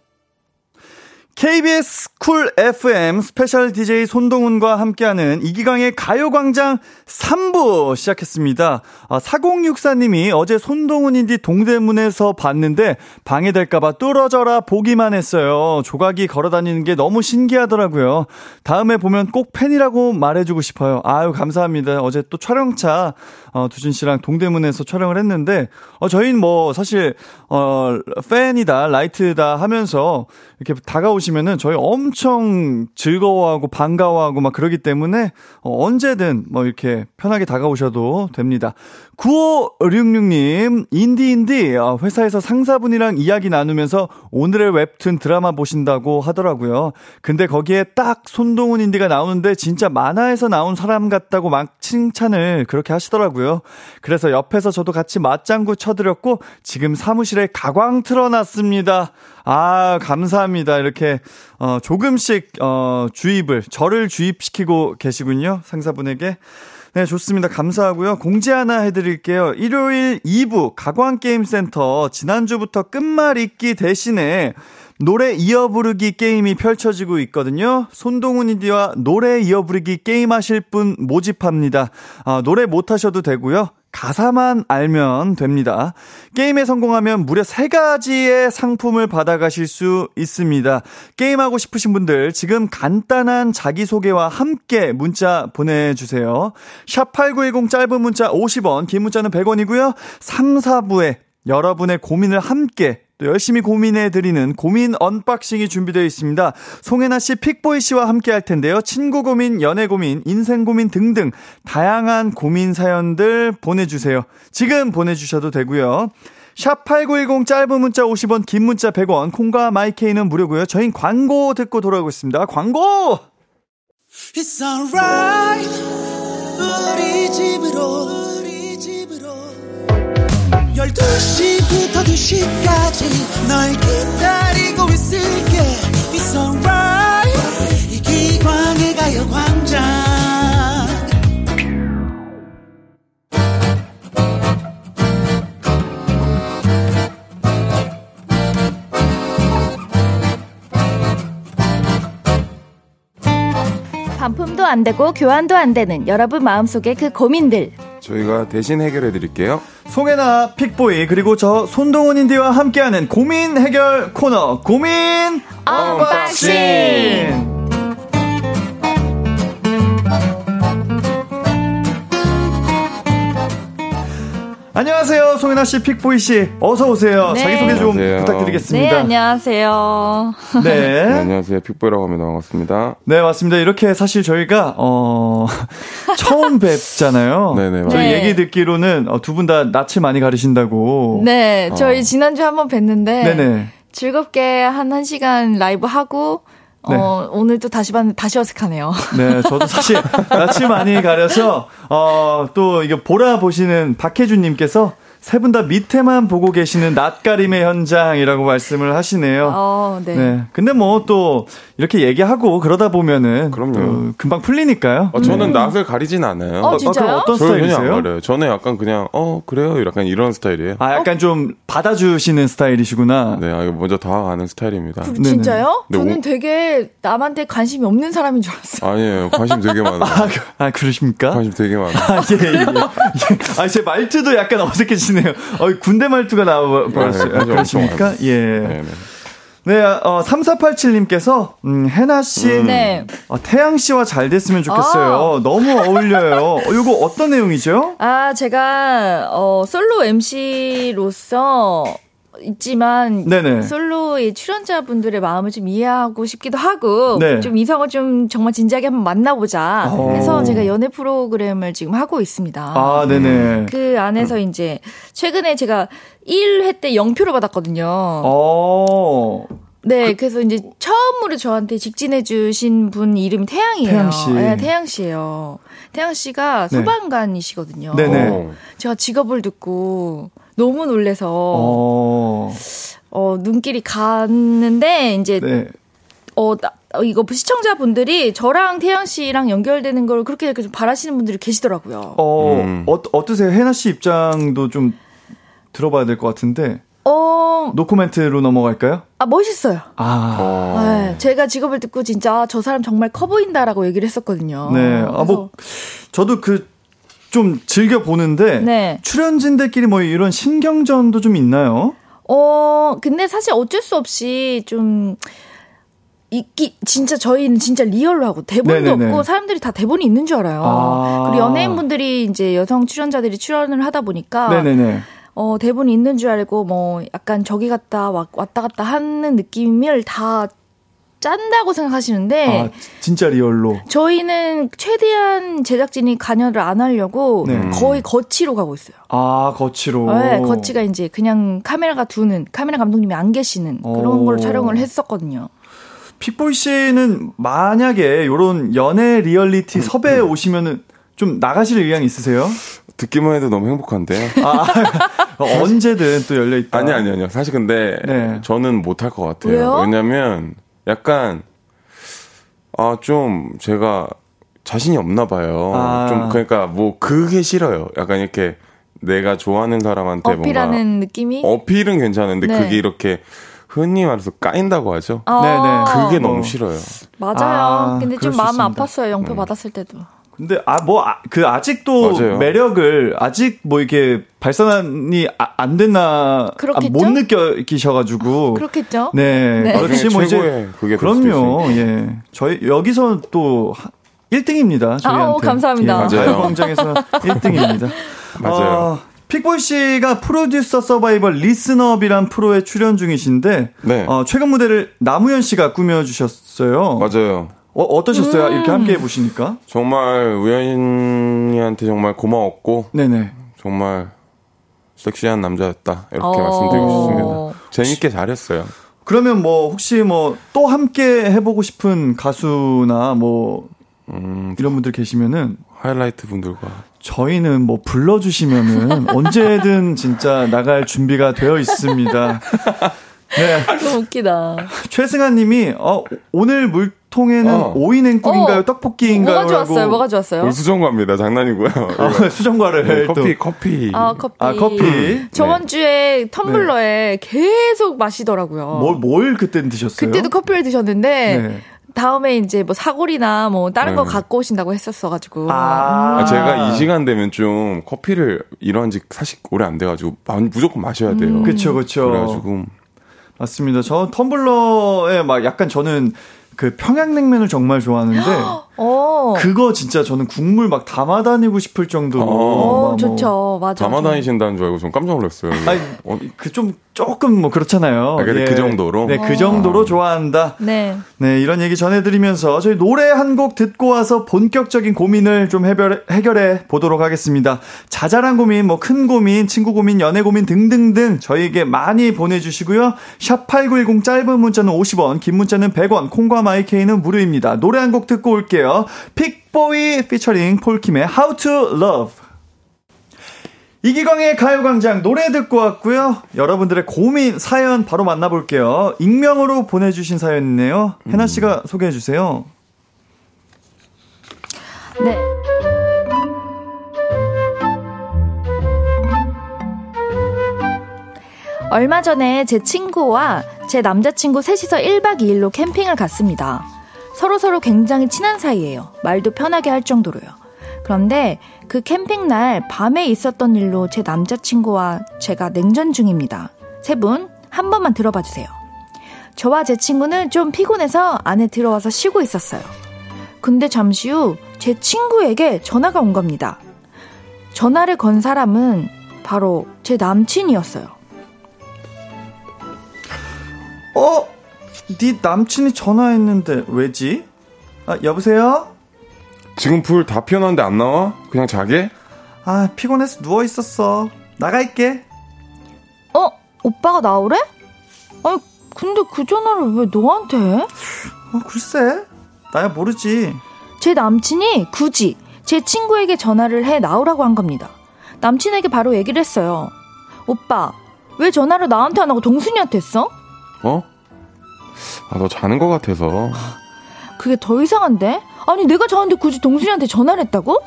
KBS 쿨 FM 스페셜 DJ 손동운과 함께하는 이기광의 가요광장 3부 시작했습니다. 아, 4064님이 어제 손동운 운디 동대문에서 봤는데 방해될까봐 뚫어져라 보기만 했어요. 조각이 걸어다니는 게 너무 신기하더라고요. 다음에 보면 꼭 팬이라고 말해주고 싶어요. 아유, 감사합니다. 어제 또 촬영차, 어, 두준 씨랑 동대문에서 촬영을 했는데, 어, 저희는 뭐 사실, 어, 팬이다, 라이트다 하면서 이렇게 다가오시면은 저희 엄청 즐거워하고 반가워하고 막 그러기 때문에 어, 언제든 뭐 이렇게 편하게 다가오셔도 됩니다. 9566님, 인디인디, 어, 회사에서 상사분이랑 이야기 나누면서 오늘의 웹툰 드라마 보신다고 하더라고요. 근데 거기에 딱 손동훈 인디가 나오는데 진짜 만화에서 나온 사람 같다고 막 칭찬을 그렇게 하시더라고요. 그래서 옆에서 저도 같이 맞장구 쳐드렸고, 지금 사무실에 가광 틀어놨습니다. 아, 감사합니다. 이렇게, 어, 조금씩, 어, 주입을, 저를 주입시키고 계시군요. 상사분에게. 네, 좋습니다. 감사하고요. 공지 하나 해드릴게요. 일요일 2부 가광게임센터 지난주부터 끝말잇기 대신에 노래 이어 부르기 게임이 펼쳐지고 있거든요. 손동훈이디와 노래 이어 부르기 게임 하실 분 모집합니다. 아, 노래 못 하셔도 되고요. 가사만 알면 됩니다. 게임에 성공하면 무려 세 가지의 상품을 받아가실 수 있습니다. 게임하고 싶으신 분들 지금 간단한 자기소개와 함께 문자 보내주세요. 샵8910 짧은 문자 50원, 긴 문자는 100원이고요. 3, 4부에 여러분의 고민을 함께 또 열심히 고민해 드리는 고민 unboxing이 준비되어 있습니다. 송해나 씨, 픽보이 씨와 함께 할 텐데요. 친구 고민, 연애 고민, 인생 고민 등등 다양한 고민 사연들 보내주세요. 지금 보내주셔도 되고요. 샵8910 짧은 문자 50원, 긴 문자 100원, 콩과 마이케이는 무료고요. 저희 광고 듣고 돌아오겠습니다. 광고! It's alright. 우리 집으로 12시부터 2시까지 널 기다리고 있을게. It's alright. 이기광의 가요광장. 반품도 안 되고 교환도 안 되는 여러분 마음속의 그 고민들. 저희가 대신 해결해 드릴게요. 송혜나 픽보이 그리고 저 손동훈 인디와 함께하는 고민 해결 코너 고민 unboxing. 안녕하세요, 송해나 씨, 픽보이 씨, 어서 오세요. 네. 자기 소개 좀 안녕하세요. 부탁드리겠습니다. 네, 안녕하세요. 네. 네 안녕하세요, 픽보이라고 합니다. 반갑습니다. 네, 맞습니다. 이렇게 사실 저희가 어 처음 뵙잖아요. 네네. 네, 저희 네. 얘기 듣기로는 어, 두분 다 낯을 많이 가리신다고. 네, 저희 어. 지난주 한번 뵀는데 네네. 즐겁게 한 1시간 라이브 하고 네. 어, 오늘 또 다시 봤는데 다시 어색하네요. 네, 저도 사실 낯이 많이 가려서, 어, 또 이게 보라 보시는 박혜준님께서 세 분 다 밑에만 보고 계시는 낯가림의 현장이라고 말씀을 하시네요. 어, 네. 네. 근데 뭐 또 이렇게 얘기하고 그러다 보면은 그럼요. 금방 풀리니까요. 어, 저는 음. 낯을 가리진 않아요. 어, 진짜요? 어, 떤 스타일이세요? 저는 약간 그냥 어 그래요, 약간 이런 스타일이에요. 아, 약간 어? 좀 받아주시는 스타일이시구나. 네, 아, 먼저 다가가는 스타일입니다. 그, 진짜요? 네, 저는 오... 되게 남한테 관심이 없는 사람인 줄 알았어요. 아니에요, 관심 되게 많아요. 아, 그, 아 그러십니까? 관심 되게 많아요. 아, 예, 예. 예. 아, 제 말투도 약간 어색해지 네요. 어, 군대 말투가 나와버렸어요. 네, 그러십니까? 예. 네, 네. 네, 어, 3487님께서, 음, 혜나씨, 음. 네. 어, 태양씨와 잘 됐으면 좋겠어요. 아. 너무 어울려요. 어, 이거 어떤 내용이죠? 아, 제가, 어, 솔로 MC로서, 있지만 네네. 솔로의 출연자분들의 마음을 좀 이해하고 싶기도 하고 네. 좀 이성을 좀 정말 진지하게 한번 만나보자 오. 어. 해서 제가 연애 프로그램을 지금 하고 있습니다. 아, 네네. 그 안에서 이제 최근에 제가 1회 때 0표를 받았거든요. 오. 네, 그, 래서 이제 처음으로 저한테 직진해 주신 분 이름이 태양이에요. 태양 씨. 네, 태양 씨예요. 태양 씨가 네. 소방관이시거든요. 네네. 제가 직업을 듣고 너무 놀래서 어, 어 눈길이 갔는데 이제 네. 어, 나, 어, 이거 시청자분들이 저랑 태양 씨랑 연결되는 걸 그렇게 좀 바라시는 분들이 계시더라고요. 어, 음. 어 어떠세요? 혜나 씨 입장도 좀 들어봐야 될 것 같은데. 어. 노코멘트로 넘어갈까요? 아, 멋있어요. 아. 네, 제가 직업을 듣고 진짜 저 사람 정말 커 보인다라고 얘기를 했었거든요. 네. 아, 뭐, 저도 그, 좀 즐겨 보는데 네. 출연진들끼리 뭐 이런 신경전도 좀 있나요? 어, 근데 사실 어쩔 수 없이 좀 있기 진짜 저희는 진짜 리얼로 하고 대본도 네네네. 없고 사람들이 다 대본이 있는 줄 알아요. 아. 그리고 연예인분들이 이제 여성 출연자들이 출연을 하다 보니까 네네네. 어, 대본이 있는 줄 알고 뭐 약간 저기 갔다 왔 다 갔다 하는 느낌을 다 짠다고 생각하시는데 아, 진짜 real로 저희는 최대한 제작진이 관여를 안 하려고 네. 거의 거치로 가고 있어요. 아 거치로. 네, 거치가 이제 그냥 카메라가 두는 카메라 감독님이 안 계시는 그런 걸 촬영을 했었거든요. 픽보이 씨는 만약에 이런 연애 리얼리티 섭외에 오시면은 좀 나가실 의향 있으세요? 듣기만 해도 너무 행복한데요. 아, 언제든 또 열려 있다. 아니 아니 아니요. 사실 근데 네. 저는 못할 것 같아요. 왜냐면 약간 아 좀 제가 자신이 없나 봐요. 아. 좀 그러니까 뭐 그게 싫어요. 약간 이렇게 내가 좋아하는 사람한테 어필하는 뭔가 느낌이 어필은 괜찮은데 네. 그게 이렇게 흔히 말해서 까인다고 하죠. 아~ 네네. 그게 너무 싫어요. 맞아요. 아, 근데 좀 마음 아팠어요. 영표 음. 받았을 때도. 근데 아 뭐 그 아, 직도 매력을 아직 뭐 이렇게 발산이 아, 안 됐나 아, 못 느끼셔가지고 그렇겠죠. 네, 네. 그렇지 뭐 이제 그게 그럼요. 예, 저희 여기서 또 1등입니다. 저희한테. 아, 오, 감사합니다. 예, 맞아요. 광장에서 1등입니다. 맞아요. 어, 픽보이 씨가 프로듀서 서바이벌 리스너비란 프로에 출연 중이신데 네. 어, 최근 무대를 나무현 씨가 꾸며주셨어요. 맞아요. 어, 어떠셨어요? 음. 이렇게 함께 해보시니까? 정말 우연이한테 정말 고마웠고, 네네. 정말 섹시한 남자였다. 이렇게 어. 말씀드리고 싶습니다. 재밌게 잘했어요. 그러면 뭐, 혹시 뭐, 또 함께 해보고 싶은 가수나 뭐, 음, 이런 분들 계시면은. 하이라이트 분들과. 저희는 뭐 불러주시면은 언제든 진짜 나갈 준비가 되어 있습니다. 네. 너무 웃기다. 최승아 님이, 어, 오늘 물, 통에는 어. 오이 냉국인가요? 어. 떡볶이인가요? 뭐가 좋았어요? 뭐가 좋았어요? 수정과입니다. 장난이고요. 아, 수정과를 네, 커피 커피. 아 커피. 아 커피. 저번 네. 주에 텀블러에 네. 계속 마시더라고요. 뭘 뭘 그때 드셨어요? 그때도 커피를 드셨는데 네. 다음에 이제 뭐 사골이나 뭐 다른 거 네. 갖고 오신다고 했었어가지고. 아. 아. 제가 이 시간 되면 좀 커피를 일어난 지 사실 오래 안 돼가지고 무조건 마셔야 돼요. 음. 그쵸, 그쵸. 그래가지고. 맞습니다. 저 텀블러에 막 약간 저는 그 평양냉면을 정말 좋아하는데 어. 그거 진짜 저는 국물 막 담아 다니고 싶을 정도로 어, 좋죠 맞아 담아 다니신다는 줄 알고 좀 깜짝 놀랐어요 아니 그좀 조금 뭐 그렇잖아요. 아, 예. 그 정도로. 네, 그 정도로 좋아한다. 네. 네, 이런 얘기 전해드리면서 저희 노래 한 곡 듣고 와서 본격적인 고민을 좀 해결, 해결해 보도록 하겠습니다. 자잘한 고민, 뭐 큰 고민, 친구 고민, 연애 고민 등등등 저희에게 많이 보내주시고요. 샵 #8910 짧은 문자는 50원, 긴 문자는 100원, 콩과 마이케이는 무료입니다. 노래 한 곡 듣고 올게요. 픽보이 피처링 폴킴의 How to Love. 이기광의 가요광장 노래 듣고 왔고요. 여러분들의 고민 사연 바로 만나볼게요. 익명으로 보내주신 사연이네요. 음. 해나 씨가 소개해 주세요. 네. 얼마 전에 제 친구와 제 남자친구 셋이서 1박 2일로 캠핑을 갔습니다. 서로서로 굉장히 친한 사이예요. 말도 편하게 할 정도로요. 그런데 그 캠핑 날 밤에 있었던 일로 제 남자친구와 제가 냉전 중입니다. 세 분, 한 번만 들어봐 주세요. 저와 제 친구는 좀 피곤해서 안에 들어와서 쉬고 있었어요. 근데 잠시 후 제 친구에게 전화가 온 겁니다. 전화를 건 사람은 바로 제 남친이었어요. 어? 네 남친이 전화했는데 왜지? 아, 여보세요? 지금 불 다 피워놨는데 안 나와? 그냥 자게? 아, 피곤해서 누워있었어. 나갈게. 어? 오빠가 나오래? 아니, 근데 그 전화를 왜 너한테 해? 어, 글쎄. 나야 모르지. 제 남친이 굳이 제 친구에게 전화를 해 나오라고 한 겁니다. 남친에게 바로 얘기를 했어요. 오빠, 왜 전화를 나한테 안 하고 동순이한테 했어? 어? 아, 너 자는 것 같아서. 그게 더 이상한데? 아니 내가 저한테 굳이 동순이한테 전화를 했다고?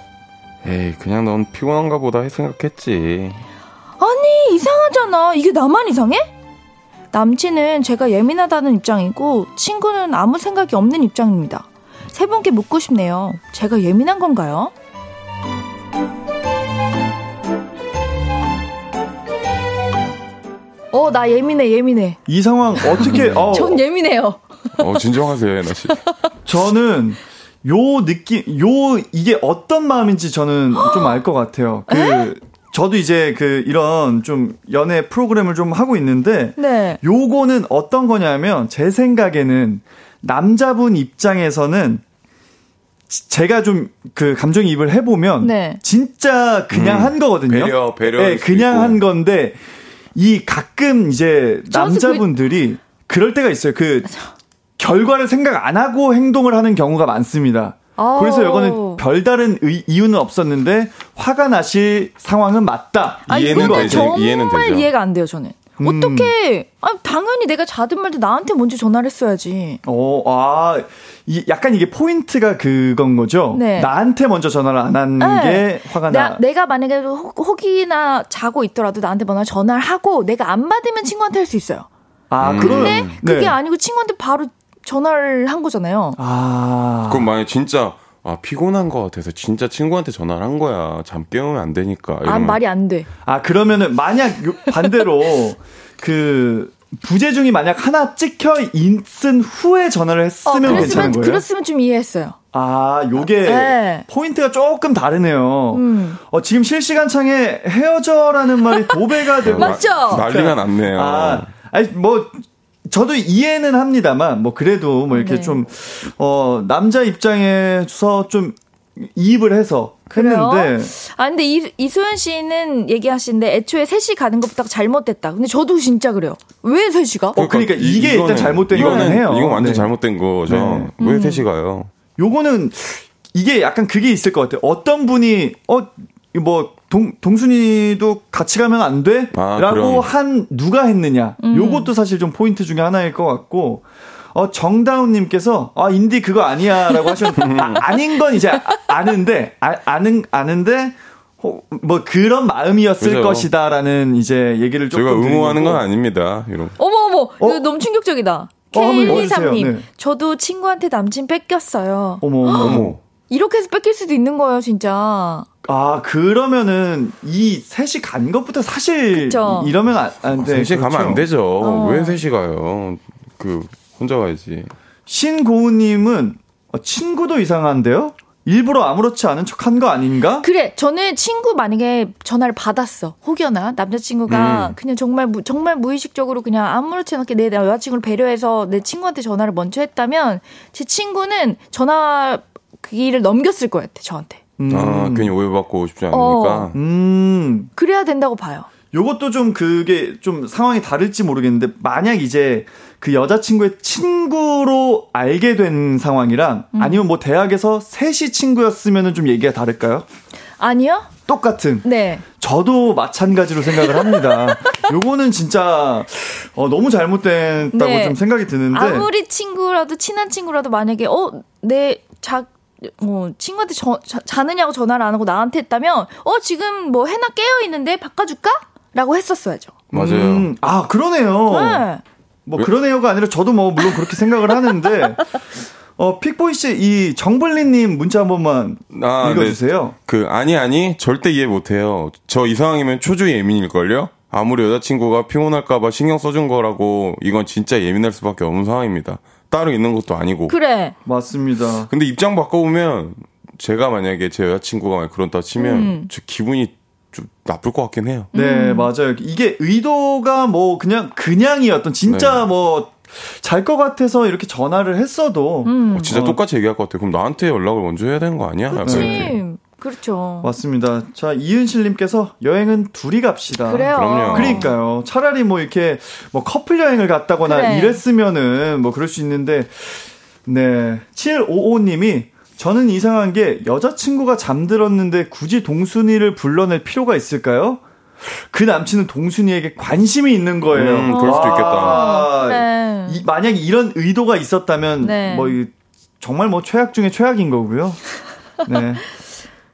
에이 그냥 넌 피곤한가 보다 생각했지 아니 이상하잖아 이게 나만 이상해? 남친은 제가 예민하다는 입장이고 친구는 아무 생각이 없는 입장입니다 세 분께 묻고 싶네요 제가 예민한 건가요? 어, 나 예민해, 예민해. 이 상황 어떻게, 어. 전 예민해요. 어, 진정하세요, 예나 씨. 저는 요 느낌, 요, 이게 어떤 마음인지 저는 좀 알 것 같아요. 그, 저도 이제 그, 이런 좀 연애 프로그램을 좀 하고 있는데, 네. 요거는 어떤 거냐면, 제 생각에는 남자분 입장에서는 제가 좀 그 감정이입을 해보면, 네. 진짜 그냥 음, 한 거거든요. 배려, 배려. 네, 그냥 있고. 한 건데, 이 가끔 이제 그 남자분들이 그... 그럴 때가 있어요. 그, 결과를 생각 안 하고 행동을 하는 경우가 많습니다. 그래서 이거는 별다른 의, 이유는 없었는데 화가 나실 상황은 맞다. 아, 이해는 되죠. 정말 이해는 되죠. 이해가 안 돼요, 저는. 음. 어떻게? 아, 당연히 내가 자든 말든 나한테 먼저 전화를 했어야지. 어, 아, 이, 약간 이게 포인트가 그건 거죠. 네. 나한테 먼저 전화를 안 한게 네. 화가 나. 나. 내가 만약에 혹, 혹이나 자고 있더라도 나한테 먼저 전화를 하고 내가 안 받으면 친구한테 할 수 있어요. 아, 근데 음. 그게 네. 아니고 친구한테 바로 전화를 한 거잖아요. 아. 그럼 만약 진짜 아 피곤한 것 같아서 진짜 친구한테 전화를 한 거야. 잠 깨우면 안 되니까. 아 말이 안 돼. 아 그러면은 만약 반대로 그 부재 중이 만약 하나 찍혀 있은 후에 전화를 했으면 어, 괜찮은 거예요? 그랬으면 좀 이해했어요. 아, 요게 네. 포인트가 조금 다르네요. 음. 어, 지금 실시간 창에 헤어져라는 말이 도배가 되고 맞죠? 난리가 났네요. 아, 아니 뭐 저도 이해는 합니다만 뭐 그래도 뭐 이렇게 네. 좀어 남자 입장에서 좀 이입을 해서 했는데. 아 근데 이, 이소연 씨는 얘기하시는데 애초에 셋이 가는 것부터 잘못됐다. 근데 저도 진짜 그래요. 왜 셋이 가? 어, 그러니까 이게 이거는, 일단 잘못된 이거는 해요. 이건 완전 네. 잘못된 거죠. 네. 왜 음. 셋이 가요? 요거는 이게 약간 그게 있을 것 같아요. 어떤 분이 어 뭐 동, 동순이도 같이 가면 안 돼? 아, 라고 그럼. 한 누가 했느냐. 음. 요것도 사실 좀 포인트 중에 하나일 것 같고, 어, 정다운님께서, 아, 인디 그거 아니야. 라고 하셨는데, 아, 아닌 건 이제 아, 는데 아, 아는, 아는데, 뭐 그런 마음이었을 그죠. 것이다라는 이제 얘기를 조금 제가 응호하는 건 아닙니다. 이런. 어머 어머, 어? 너무 충격적이다. K123님, 네. 저도 친구한테 남친 뺏겼어요. 어머 어머. 이렇게 해서 뺏길 수도 있는 거예요, 진짜. 아, 그러면은 이 셋이 간 것부터 사실 그쵸? 이러면 안, 안 돼. 셋이 그렇죠. 가면 안 되죠. 어. 왜 셋이 가요? 그 혼자 가야지. 신고우님은 어, 친구도 이상한데요? 일부러 아무렇지 않은 척 한 거 아닌가? 그래, 저는 친구 만약에 전화를 받았어. 혹여나 남자친구가 음. 그냥 정말 무, 정말 무의식적으로 그냥 아무렇지 않게 내 여자친구를 배려해서 내 친구한테 전화를 먼저 했다면 제 친구는 전화 그 길을 넘겼을 것 같아, 저한테. 음. 아, 괜히 오해받고 싶지 않으니까. 어. 음. 그래야 된다고 봐요. 요것도 좀 그게 좀 상황이 다를지 모르겠는데 만약 이제 그 여자친구의 친구로 알게 된 상황이랑 음. 아니면 뭐 대학에서 셋이 친구였으면은 좀 얘기가 다를까요? 아니요. 똑같은. 네. 저도 마찬가지로 생각을 합니다. 요거는 진짜 어, 너무 잘못됐다고 네. 좀 생각이 드는데 아무리 친구라도 친한 친구라도 만약에 어내자 뭐 친구한테 저, 자, 자느냐고 전화를 안 하고 나한테 했다면 어 지금 뭐 해나 깨어 있는데 바꿔줄까? 라고 했었어야죠. 맞아요. 음, 아 그러네요. 네. 뭐 왜? 그러네요가 아니라 저도 뭐 물론 그렇게 생각을 하는데 어 픽보이 씨이 정블리님 문자 한 번만 아, 네. 읽어주세요. 네. 그 아니 아니 절대 이해 못해요. 저 이 상황이면 초조 예민일 걸요. 아무리 여자친구가 피곤할까봐 신경 써준 거라고 이건 진짜 예민할 수밖에 없는 상황입니다. 따로 있는 것도 아니고. 그래. 맞습니다. 근데 입장 바꿔보면 제가 만약에 제 여자친구가 그런다 치면 음. 저 기분이 좀 나쁠 것 같긴 해요. 네, 음. 맞아요. 이게 의도가 뭐 그냥 그냥이었던 진짜 네. 뭐 잘 것 같아서 이렇게 전화를 했어도 음. 어, 진짜 어. 똑같이 얘기할 것 같아요. 그럼 나한테 연락을 먼저 해야 되는 거 아니야? 그치. 그렇죠. 맞습니다. 자, 이은실님께서 여행은 둘이 갑시다. 그래요. 그럼요. 그러니까요. 차라리 뭐 이렇게 뭐 커플 여행을 갔다거나 그래. 이랬으면은 뭐 그럴 수 있는데, 네. 755님이 저는 이상한 게 여자친구가 잠들었는데 굳이 동순이를 불러낼 필요가 있을까요? 그 남친은 동순이에게 관심이 있는 거예요. 음, 그럴 수도 있겠다. 아, 네. 이, 만약에 이런 의도가 있었다면 네. 뭐 정말 뭐 최악 중에 최악인 거고요. 네.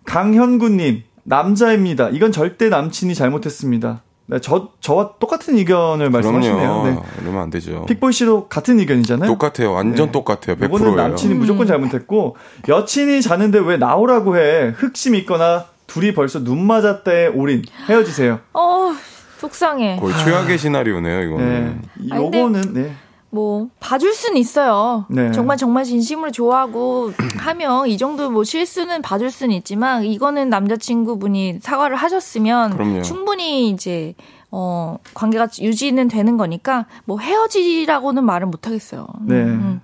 강현구님, 남자입니다. 이건 절대 남친이 잘못했습니다. 네, 저, 저와 똑같은 의견을 말씀하시네요. 네. 이러면 안 되죠. 픽보이 씨도 같은 의견이잖아요. 똑같아요. 완전 네. 똑같아요. 100%예요. 이거는 남친이 음. 무조건 잘못했고, 여친이 자는데 왜 나오라고 해? 흑심 있거나 둘이 벌써 눈 맞았다에 올인. 헤어지세요. 어, 속상해. 거의 최악의 시나리오네요, 이거는. 네. 요거는, 네. 뭐 봐줄 수는 있어요. 네. 정말 정말 진심으로 좋아하고 하면 이 정도 뭐 실수는 봐줄 수는 있지만 이거는 남자친구분이 사과를 하셨으면 그럼요. 충분히 이제 어 관계가 유지는 되는 거니까 뭐 헤어지라고는 말을 못 하겠어요. 네. 음.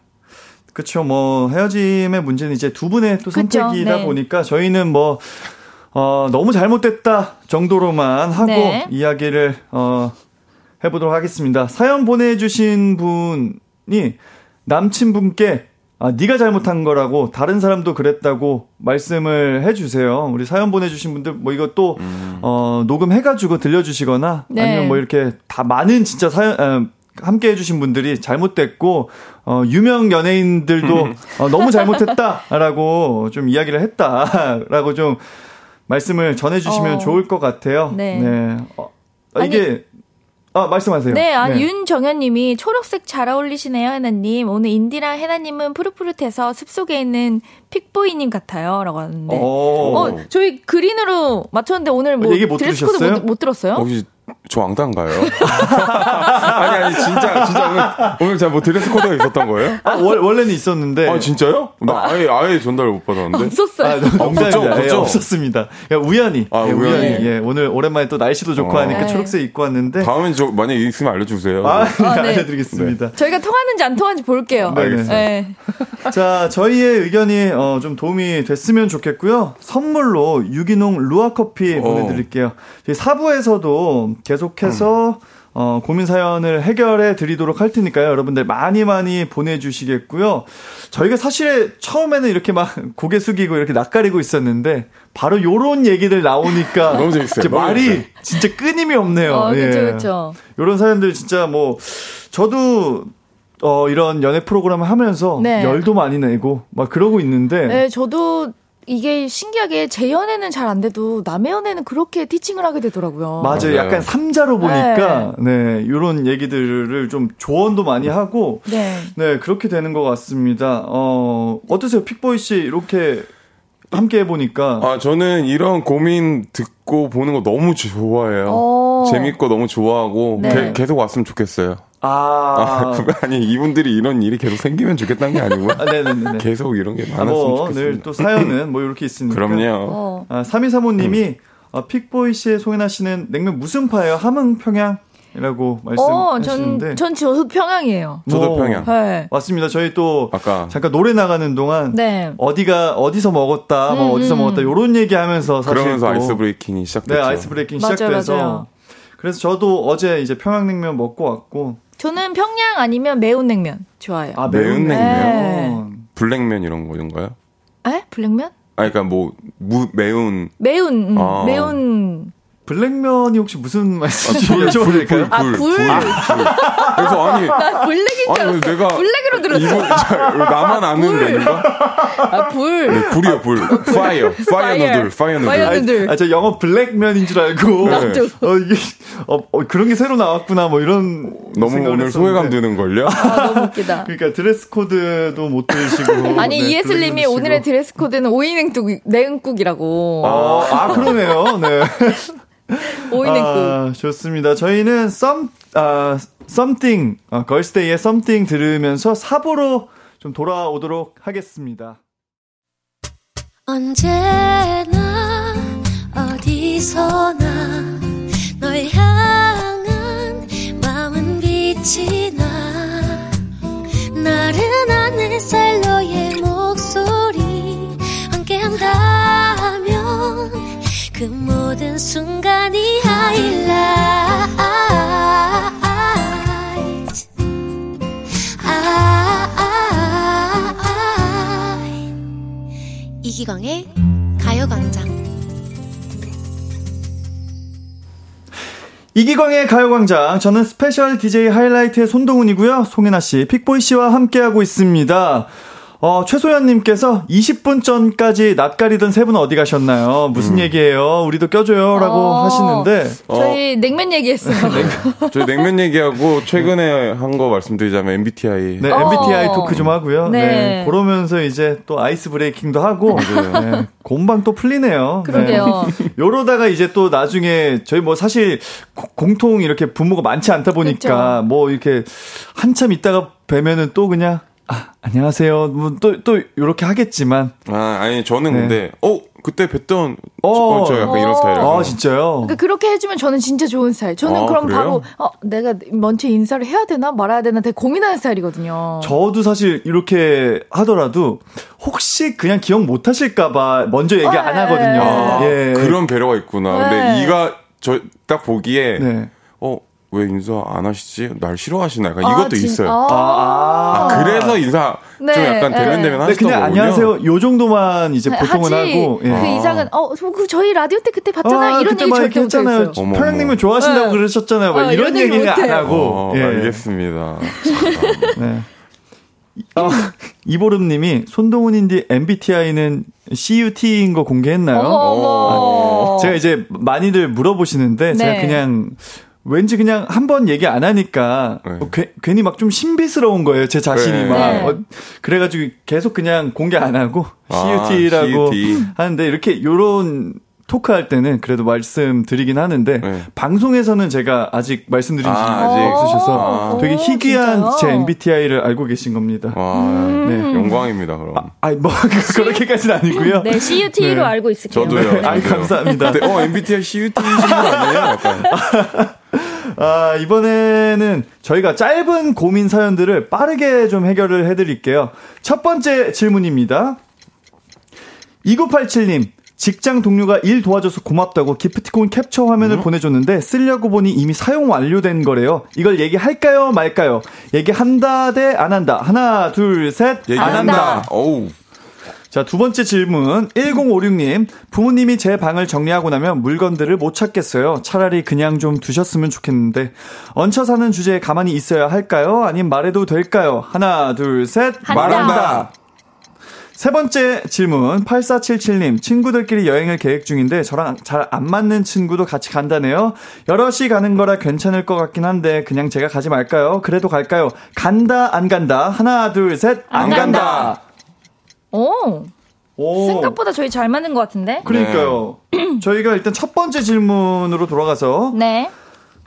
그렇죠. 뭐 헤어짐의 문제는 이제 두 분의 또 선택이다 네. 보니까 저희는 뭐 어, 너무 잘못됐다 정도로만 하고 네. 이야기를 어 해보도록 하겠습니다. 사연 보내주신 분이 남친분께 아, 네가 잘못한 거라고 다른 사람도 그랬다고 말씀을 해주세요. 우리 사연 보내주신 분들 뭐 이거 또 음. 어, 녹음해가지고 들려주시거나 네. 아니면 뭐 이렇게 다 많은 진짜 사연 어, 함께 해주신 분들이 잘못됐고 어, 유명 연예인들도 어, 너무 잘못했다라고 좀 이야기를 했다라고 좀 말씀을 전해주시면 어. 좋을 것 같아요. 네. 네. 어, 이게 아, 말씀하세요. 네, 아, 네. 윤정현님이 초록색 잘 어울리시네요, 해나님. 오늘 운디랑 해나님은 푸릇푸릇해서 숲속에 있는 픽보이님 같아요. 라고 하는데. 어, 저희 green으로 맞췄는데 오늘 뭐 얘기 못 dress code 못, 못 들었어요? 혹시 저 왕따인가요? 아니 아니 진짜 진짜 오늘 오늘 제가 뭐 dress code가 있었던 거예요? 아 월, 원래는 있었는데. 아 진짜요? 나 아예 아예 전달 못 받았는데. 없었어요. 아, 농담입니다. 없었죠? 예, 없었습니다. 그러니까 우연히. 아, 예, 우연히. 예, 오늘 오랜만에 또 날씨도 좋고 어. 하니까 네. 초록색 입고 왔는데. 다음엔 저 만약 에 있으면 알려주세요. 아, 네. 아, 네. 알려드리겠습니다. 네. 저희가 통하는지 안 통하는지 볼게요. 네, 알겠습니다. 네. 자, 저희의 의견이 어, 좀 도움이 됐으면 좋겠고요. 선물로 유기농 루아 커피 어. 보내드릴게요. 저희 4부에서도 계속해서 음. 어, 고민 사연을 해결해 드리도록 할 테니까요. 여러분들 많이 많이 보내주시겠고요. 저희가 사실 처음에는 이렇게 막 고개 숙이고 이렇게 낯가리고 있었는데 바로 요런 얘기들 나오니까 너무 재밌어요. 너무 말이 재밌어요. 진짜 끊임이 없네요. 어, 예. 그렇죠. 요런 사연들 진짜 뭐 저도 어, 이런 연애 프로그램을 하면서 네. 열도 많이 내고 막 그러고 있는데 네, 저도 이게 신기하게 제 연애는 잘 안 돼도 남의 연애는 그렇게 티칭을 하게 되더라고요. 맞아요. 네. 약간 삼자로 보니까 네, 네 이런 얘기들을 좀 조언도 많이 하고 네. 네, 그렇게 되는 것 같습니다. 어, 어떠세요? 픽보이 씨 이렇게 함께 해 보니까. 아, 저는 이런 고민 듣고 보는 거 너무 좋아해요. 오. 어. 재밌고 너무 좋아하고 네. 게, 계속 왔으면 좋겠어요. 아. 아, 아니 이분들이 이런 일이 계속 생기면 좋겠다는 게 아니고. 아, 네네네. 계속 이런 게 많았으면 뭐, 좋겠습니다. 늘또 사연은 뭐 이렇게 있으니까. 그럼요. 어. 아, 3235님이 음. 어, 픽보이 씨의 소개나 씨는 냉면 무슨 파예요? 함흥 평양? 이라고 말씀하시는데 어, 전, 전 저도 평양이에요. 저도 뭐, 평양. 네. 맞습니다. 저희 또 아까 잠깐 노래 나가는 동안 네. 어디가 어디서 먹었다, 뭐 음, 뭐 어디서 음. 먹었다 요런 얘기하면서 사실 그러면서 ice breaking이 시작됐죠. 네, ice breaking 시작돼서 맞아요. 그래서 저도 어제 이제 평양냉면 먹고 왔고 저는 평양 아니면 매운 냉면 좋아해요. 아, 매운, 냉면. 네. 블랙면 이런 거인가요? 에? 블랙면? 아, 그러니까 뭐 무, 매운 매운 음, 아. 매운 블랙면이 혹시 무슨 말씀이시죠? 아, 불, 불, 아, 불. 불. 그래서 아니. 나 블랙인 줄 알았어. 내가. 블랙으로 들었어. 이거, 나만 아는 건가? 아, 불. 네, 불이요, 불. Fire. Fire noodle. Fire noodle. Fire noodle. 아, 저 영어 블랙면인 줄 알고. 네. 어, 이게, 어, 어, 그런 게 새로 나왔구나, 뭐 이런. 너무 오늘 소외감 드는걸요? 아, 너무 웃기다. 그러니까 dress code도 못 들으시고. 아니, 네, 이예슬님이 오늘의 dress code는 오이냉국, 냉국이라고. 아, 아, 그러네요. 네. 오이냉국. 아, 좋습니다. 저희는 썸, 아, something, 아, 걸스데이의 something 들으면서 사보로 좀 돌아오도록 하겠습니다. 언제나 어디서나 널 향한 마음은 빛이 나 이기광의 가요광장. 이기광의 가요광장. 저는 special DJ 하이라이트의 손동훈이고요. 송혜나 씨, 픽보이 씨와 함께하고 있습니다. 어, 최소연님께서 20분 전까지 낯가리던 세 분은 어디 가셨나요? 무슨 음. 얘기예요? 우리도 껴줘요. 라고 어, 하시는데. 저희 어, 냉면 얘기했어요. 저희 냉면 얘기하고 최근에 한 거 말씀드리자면 MBTI. 네, MBTI 어. 토크 좀 하고요. 네. 네. 그러면서 이제 또 아이스 브레이킹도 하고. 네. 공방 또 풀리네요. 그러게요. 네. 요러다가 이제 또 나중에 저희 뭐 사실 공통 이렇게 부모가 많지 않다 보니까 그쵸. 뭐 이렇게 한참 있다가 뵈면은 또 그냥 아, 안녕하세요. 뭐, 또, 또, 요렇게 하겠지만. 아, 아니, 저는 네. 근데, 어, 그때 뵀던, 어, 저 약간 이런 스타일이에요. 아, 진짜요? 그러니까 그렇게 해주면 저는 진짜 좋은 스타일. 저는 아, 그럼 그래요? 바로, 어, 내가 먼저 인사를 해야 되나 말아야 되나 되게 고민하는 스타일이거든요. 저도 사실 이렇게 하더라도, 혹시 그냥 기억 못 하실까봐 먼저 얘기 안 네. 하거든요. 아, 예. 그런 배려가 있구나. 네. 근데 이가, 저, 딱 보기에, 네. 어, 왜 인사 안 하시지? 날 싫어하시나? 약간 아, 이것도 진... 있어요. 아, 아, 아, 그래서 인사 네, 좀 약간 대면대면 네. 하시던 네, 그냥 안녕하세요. 요 정도만 이제 보통은 하지, 하고. 예. 그 이상은 어, 그 저희 라디오 때 그때 봤잖아요. 아, 이런 얘기 절대 했잖아요. 평양님을 좋아하신다고 네. 그러셨잖아요. 어, 이런, 이런 얘기는 안 하고. 어, 예. 알겠습니다. 네. 아, 이보름님이 손동훈인디 MBTI는 CUT인 거 공개했나요? 어머, 어머. 아, 제가 이제 많이들 물어보시는데 네. 제가 그냥 왠지 그냥 한 번 얘기 안 하니까 네. 어, 괴, 괜히 막 좀 신비스러운 거예요. 제 자신이 네. 막 네. 어, 그래가지고 계속 그냥 공개 안 하고 아, CUT라고 CUT. 하는데 이렇게 요런 토크할 때는 그래도 말씀드리긴 하는데 네. 방송에서는 제가 아직 말씀드린 적이 아, 없으셔서 아. 되게 희귀한 오, 제 MBTI를 알고 계신 겁니다. 와, 음. 네. 영광입니다. 그럼. 아, 아니 뭐 그렇게까지는 아니고요. 네, CUT로 네. 알고 있을게요. 저도요. 네, 아, 감사합니다. 네, 어, MBTI CUT이신 분 아니에요? 약간. 아, 이번에는 저희가 짧은 고민 사연들을 빠르게 좀 해결을 해드릴게요. 첫 번째 질문입니다. 2987님, 직장 동료가 일 도와줘서 고맙다고 기프티콘 캡처 화면을 음? 보내줬는데 쓰려고 보니 이미 사용 완료된 거래요. 이걸 얘기할까요, 말까요? 얘기한다 대 안 한다. 하나, 둘, 셋. 안 한다. 오우. 자, 두 번째 질문. 1056님, 부모님이 제 방을 정리하고 나면 물건들을 못 찾겠어요. 차라리 그냥 좀 두셨으면 좋겠는데. 얹혀 사는 주제에 가만히 있어야 할까요? 아님 말해도 될까요? 하나, 둘, 셋. 한다. 말한다. 세 번째 질문. 8477님, 친구들끼리 여행을 계획 중인데 저랑 잘 안 맞는 친구도 같이 간다네요. 여럿이 가는 거라 괜찮을 것 같긴 한데 그냥 제가 가지 말까요? 그래도 갈까요? 간다, 안 간다. 하나, 둘, 셋. 안, 안 간다. 간다. 오. 오. 생각보다 저희 잘 맞는 것 같은데? 그러니까요. 네. 저희가 일단 첫 번째 질문으로 돌아가서. 네.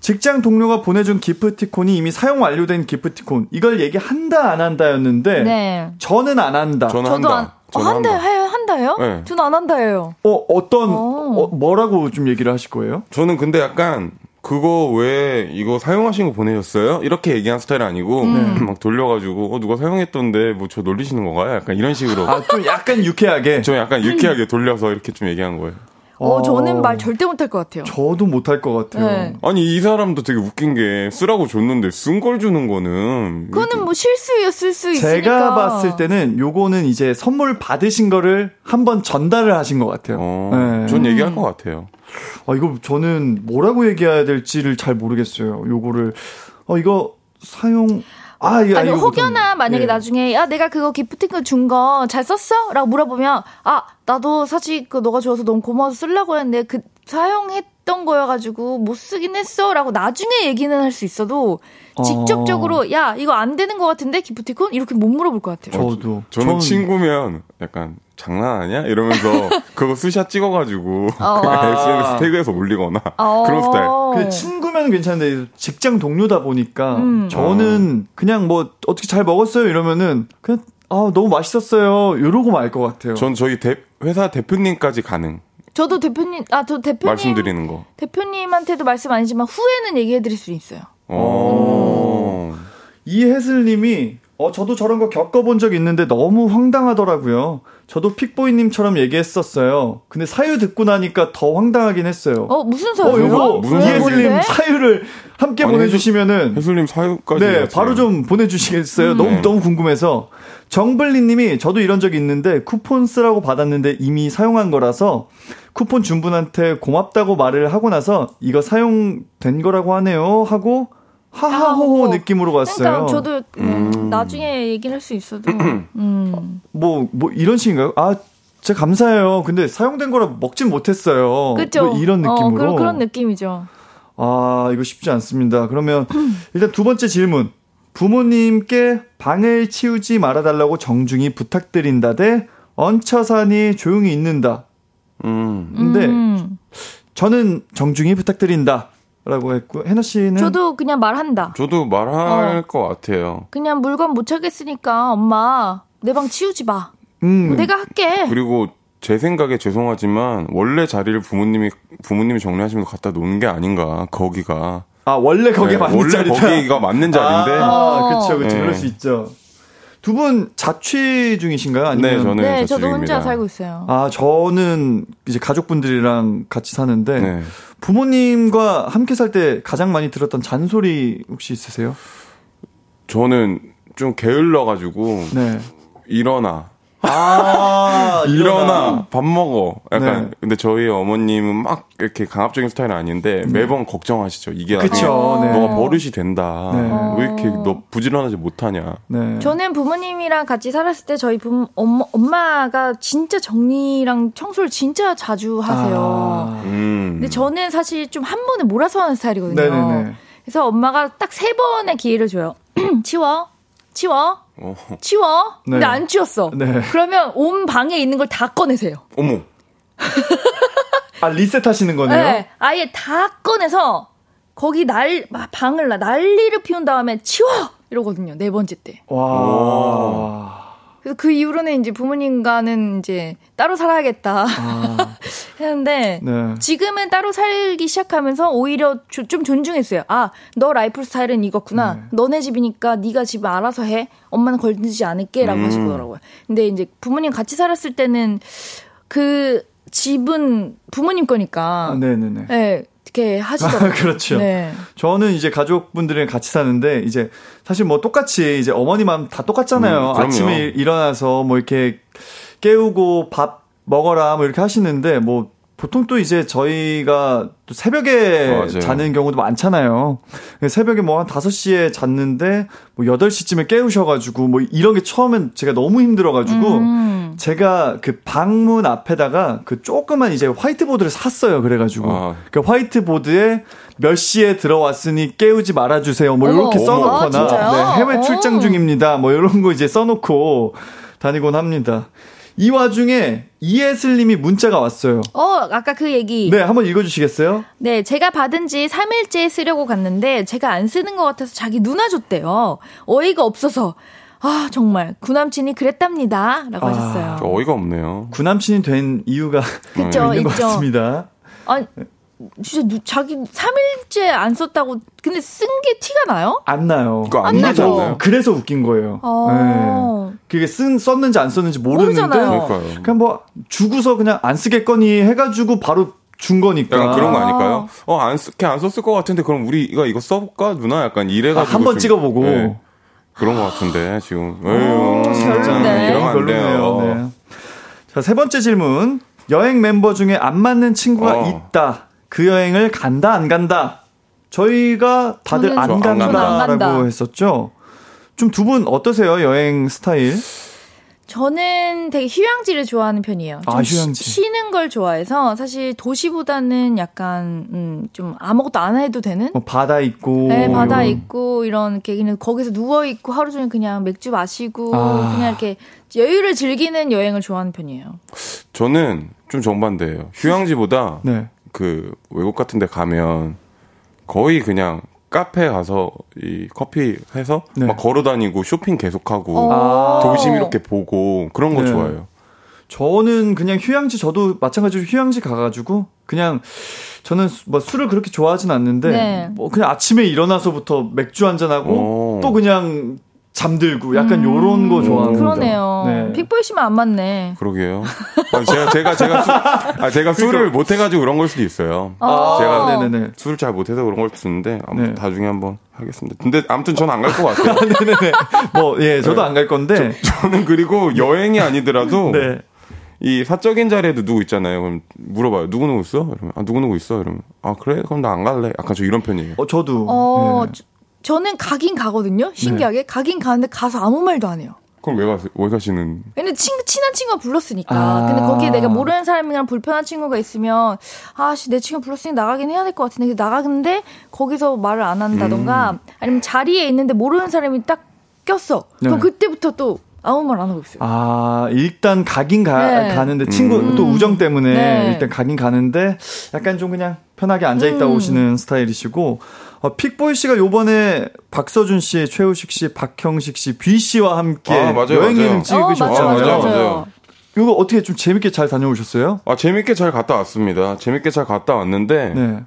직장 동료가 보내준 기프티콘이 이미 사용 완료된 기프티콘. 이걸 얘기한다, 안 한다였는데. 네. 저는 안 한다. 저는 저도 한다. 안, 저는 어, 한다, 한다. 해요? 한다요? 네. 저는 안 한다예요. 어, 어떤, 어, 뭐라고 좀 얘기를 하실 거예요? 저는 근데 약간 그거 왜 이거 사용하신 거 보내셨어요? 이렇게 얘기한 스타일 아니고 음. 막 돌려가지고 어 누가 사용했던데 뭐 저 놀리시는 건가요? 약간 이런 식으로 아 좀 약간 유쾌하게 좀 약간 유쾌하게 돌려서 이렇게 좀 얘기한 거예요. 어, 저는 말 절대 못할 것 같아요. 저도 못할 것 같아요. 네. 아니, 이 사람도 되게 웃긴 게 쓰라고 줬는데 쓴 걸 주는 거는. 그거는 뭐 실수였을 수 있으니까. 제가 봤을 때는 요거는 이제 선물 받으신 거를 한번 전달을 하신 것 같아요. 어, 네. 전 얘기할 것 같아요. 아, 이거 저는 뭐라고 얘기해야 될지를 잘 모르겠어요. 요거를. 어, 이거 사용, 아, 예, 아니 혹여나 만약에 예. 나중에 야 내가 그거 기프티콘 준 거 잘 썼어?라고 물어보면 아 나도 사실 그 너가 줘서 너무 고마워서 쓰려고 했는데 그 사용했 던 거여가지고 못 쓰긴 했어라고 나중에 얘기는 할 수 있어도 직접적으로 어. 야 이거 안 되는 것 같은데 기프티콘 이렇게 못 물어볼 것 같아요. 저도 저는, 저는 친구면 약간 장난하냐 이러면서 그거 스샷 찍어가지고 어. SNS 태그해서 올리거나 어. 그런 스타일. 그 친구면 괜찮은데 직장 동료다 보니까 음. 저는 그냥 뭐 어떻게 잘 먹었어요 이러면은 그냥 아 너무 맛있었어요 이러고 말 것 같아요. 전 저희 대, 회사 대표님까지 가능. 저도 대표님 아 저 대표님 말씀드리는 거 대표님한테도 말씀 아니지만 후에는 얘기해 드릴 수 있어요. 어. 이혜슬님이 어 저도 저런 거 겪어본 적 있는데 너무 황당하더라고요. 저도 픽보이님처럼 얘기했었어요. 근데 사유 듣고 나니까 더 황당하긴 했어요. 어 무슨 사유요? 어, 무슨 이혜슬님 사유를 함께 아니, 보내주시면은 혜슬님 사유까지 네 바로 좀 보내주시겠어요? 음. 너무 네. 너무 궁금해서 정블리님이 저도 이런 적이 있는데 쿠폰 쓰라고 받았는데 이미 사용한 거라서 쿠폰 준 분한테 고맙다고 말을 하고 나서 이거 사용된 거라고 하네요 하고 하하호호 느낌으로 갔어요. 그러니까 저도 음, 음. 나중에 얘기를 할수 있어도 음. 뭐, 뭐 이런 식인가요? 아, 진짜 감사해요. 근데 사용된 거라 먹진 못했어요. 그죠? 뭐 이런 어, 느낌으로. 어, 그런, 그런 느낌이죠. 아, 이거 쉽지 않습니다. 그러면 일단 두 번째 질문. 부모님께 방을 치우지 말아달라고 정중히 부탁드린다 대 얹혀 사니 조용히 있는다. 음. 근데 음. 저는 정중히 부탁드린다. 라고 했고 해나 씨는 저도 그냥 말한다. 저도 말할 어. 것 같아요. 그냥 물건 못 찾겠으니까 엄마 내 방 치우지 마. 음. 내가 할게. 그리고 제 생각에 죄송하지만 원래 자리를 부모님이 부모님이 정리하시면 갖다 놓는 게 아닌가 거기가. 아 원래 거기 네, 맞는 원래 자리다. 거기가 맞는 자리인데. 아, 그렇죠, 그렇죠. 네. 그럴 수 있죠. 두 분 자취 중이신가요? 아니면 네, 저는 네, 저도 중입니다. 혼자 살고 있어요. 아, 저는 이제 가족분들이랑 같이 사는데 네. 부모님과 함께 살 때 가장 많이 들었던 잔소리 혹시 있으세요? 저는 좀 게을러 가지고 네. 일어나 아, 일어나, 밥 먹어. 약간, 네. 근데 저희 어머님은 막 이렇게 강압적인 스타일은 아닌데 네. 매번 걱정하시죠. 이게 그쵸, 네. 너가 버릇이 된다. 네. 왜 이렇게 너 부지런하지 못하냐. 네. 저는 부모님이랑 같이 살았을 때 저희 부모, 엄마, 엄마가 진짜 정리랑 청소를 진짜 자주 하세요. 아. 음. 근데 저는 사실 좀 한 번에 몰아서 하는 스타일이거든요. 네네네. 그래서 엄마가 딱 세 번의 기회를 줘요. 치워, 치워, 어. 치워. 네. 근데 안 치웠어. 네. 그러면 온 방에 있는 걸 다 꺼내세요. 어머. 아 리셋하시는 거네요. 네, 아예 다 꺼내서 거기 날 방을 난리를 피운 다음에 치워 이러거든요. 네 번째 때. 와. 그래서 그 이후로는 이제 부모님과는 이제 따로 살아야겠다 아. 했는데 네. 지금은 따로 살기 시작하면서 오히려 조, 좀 존중했어요. 아, 너 라이프 스타일은 이거구나. 네. 너네 집이니까 네가 집 알아서 해. 엄마는 걸리지 않을게라고 음. 하시더라고요. 근데 이제 부모님 같이 살았을 때는 그 집은 부모님 거니까. 아, 네네네. 네. 어떻게 하시더라고요. 그렇죠. 네. 저는 이제 가족분들이랑 같이 사는데 이제 사실 뭐 똑같이 이제 어머니 마음 다 똑같잖아요. 음, 아침에 일어나서 뭐 이렇게 깨우고 밥 먹어라 뭐 이렇게 하시는데 뭐 보통 또 이제 저희가 또 새벽에 맞아요. 자는 경우도 많잖아요. 새벽에 뭐 한 5시에 잤는데 뭐 8시쯤에 깨우셔가지고 뭐 이런 게 처음엔 제가 너무 힘들어가지고 음. 제가 그 방문 앞에다가 그 조그만 이제 화이트보드를 샀어요. 그래가지고 아. 그 화이트보드에 몇 시에 들어왔으니 깨우지 말아주세요. 뭐 이렇게 써놓거나 아, 네, 해외 출장 중입니다. 뭐 이런 거 이제 써놓고 다니곤 합니다. 이 와중에 이예슬님이 문자가 왔어요. 어, 아까 그 얘기. 네, 한번 읽어주시겠어요? 네, 제가 받은 지 3일째 쓰려고 갔는데 제가 안 쓰는 것 같아서 자기 누나 줬대요. 어이가 없어서. 아, 정말. 구남친이 그랬답니다. 라고 아, 하셨어요. 어이가 없네요. 구남친이 된 이유가 그쵸, 있는 있죠. 것 같습니다. 아니, 진짜 누, 자기 3일째 안 썼다고 근데 쓴 게 티가 나요? 안 나요. 안, 안 나죠. 그래서 웃긴 거예요. 아~ 네. 그게 쓴 썼는지 안 썼는지 모르는데 모르잖아요. 그냥 뭐 주고서 그냥 안 쓰겠거니 해가지고 바로 준 거니까. 약간 그런 거 아닐까요? 어, 안 쓰, 걔안 썼을 것 같은데, 그럼 우리가 이거 써볼까? 누나 약간 이래가지고. 아, 한번 찍어보고. 네. 그런 것 같은데, 지금. 별론데. 이러면 안 돼요. 네. 자, 세 번째 질문. 여행 멤버 중에 안 맞는 친구가 어. 있다. 그 여행을 간다 안 간다. 저희가 다들 안 간다라고 했었죠. 좀 두 분 어떠세요 여행 스타일? 저는 되게 휴양지를 좋아하는 편이에요. 아, 휴양지. 쉬는 걸 좋아해서 사실 도시보다는 약간 음, 좀 아무것도 안 해도 되는 뭐 바다 있고 네, 바다 있고 이런 이렇게 그냥 거기서 누워 있고 하루 종일 그냥 맥주 마시고 아. 그냥 이렇게 여유를 즐기는 여행을 좋아하는 편이에요. 저는 좀 정반대예요. 휴양지보다 네. 그 외국 같은 데 가면 거의 그냥 카페 가서 이 커피 해서 네. 막 걸어 다니고 쇼핑 계속하고 아~ 도심 이렇게 보고 그런 거 네. 좋아해요. 저는 그냥 휴양지 저도 마찬가지로 휴양지 가가지고 그냥 저는 뭐 술을 그렇게 좋아하진 않는데 네. 뭐 그냥 아침에 일어나서부터 맥주 한 잔 하고 또 그냥 잠들고 약간 음, 요런 거 좋아하는 그러네요. 네. 픽보이 씨만 안 맞네. 그러게요. 아, 제가 제가 제가 수, 아, 제가 술을 그러니까. 못 해가지고 그런 걸 수도 있어요. 아~ 제가 네네네. 술을 잘 못해서 그런 걸 수도 있는데 아무튼 네. 나중에 한번 하겠습니다. 근데 아무튼 저는 안 갈 것 같아요. 네네네. 뭐 예, 저도 네. 안갈 건데 저, 는 그리고 여행이 아니더라도 네. 이 사적인 자리에도 누구 있잖아요. 그럼 물어봐요. 누구 누구 있어? 이러면 아 누구 누구 있어? 이러면 아 그래? 그럼 나 안 갈래. 약간 저 이런 편이에요. 어 저도. 어 네. 저는 가긴 가거든요. 신기하게 네. 가긴 가는데 가서 아무 말도 안 해요. 그럼 왜, 가, 왜 가시는? 왜냐면 친구, 친한 친구가 불렀으니까. 아~ 근데 거기에 내가 모르는 사람이랑 불편한 친구가 있으면, 아씨, 내 친구 불렀으니 나가긴 해야 될 것 같은데, 나가는데, 거기서 말을 안 한다던가, 음. 아니면 자리에 있는데 모르는 사람이 딱 꼈어. 네. 그럼 그때부터 또 아무 말 안 하고 있어요. 아, 일단 가긴 가, 네. 가는데, 친구, 음. 또 우정 때문에 네. 일단 가긴 가는데, 약간 좀 그냥 편하게 앉아있다 음. 오시는 스타일이시고, 어, 픽보이 씨가 요번에 박서준 씨, 최우식 씨, 박형식 씨, 비 씨와 함께 아, 맞아요, 여행 여행 찍으셨잖아요. 어, 맞아요, 맞아요. 이거 어떻게 좀 재밌게 잘 다녀오셨어요? 아, 재밌게 잘 갔다 왔습니다. 재밌게 잘 갔다 왔는데, 네.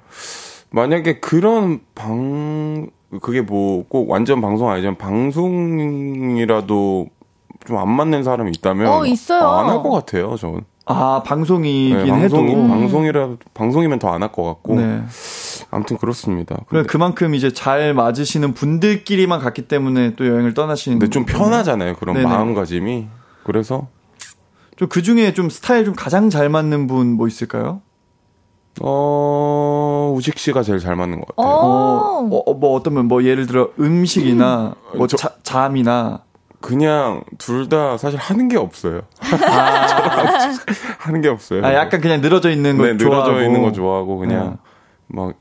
만약에 그런 방, 그게 뭐 꼭 완전 방송 아니지만 방송이라도 좀 안 맞는 사람이 있다면 어, 있어요. 아, 안할 것 같아요, 저는. 아, 방송이긴 네, 방송이, 해도 방송이라 방송이면 더 안 할 것 같고. 네. 아무튼 그렇습니다. 그래 그만큼 이제 잘 맞으시는 분들끼리만 갔기 때문에 또 여행을 떠나시는. 근데 좀 편하잖아요. 그런 네네. 마음가짐이. 그래서 좀그 중에 좀 스타일 좀 가장 잘 맞는 분 뭐 있을까요? 어, 우식 씨가 제일 잘 맞는 것 같아요. 어, 어, 뭐 어떤 면뭐 예를 들어 음식이나 뭐 저, 자, 잠이나 그냥 둘 다 사실 하는 게 없어요. 아. 하는 게 없어요. 아, 약간 그냥 늘어져 있는 거 네, 좋아하고. 늘어져 있는 거 좋아하고 그냥 네. 막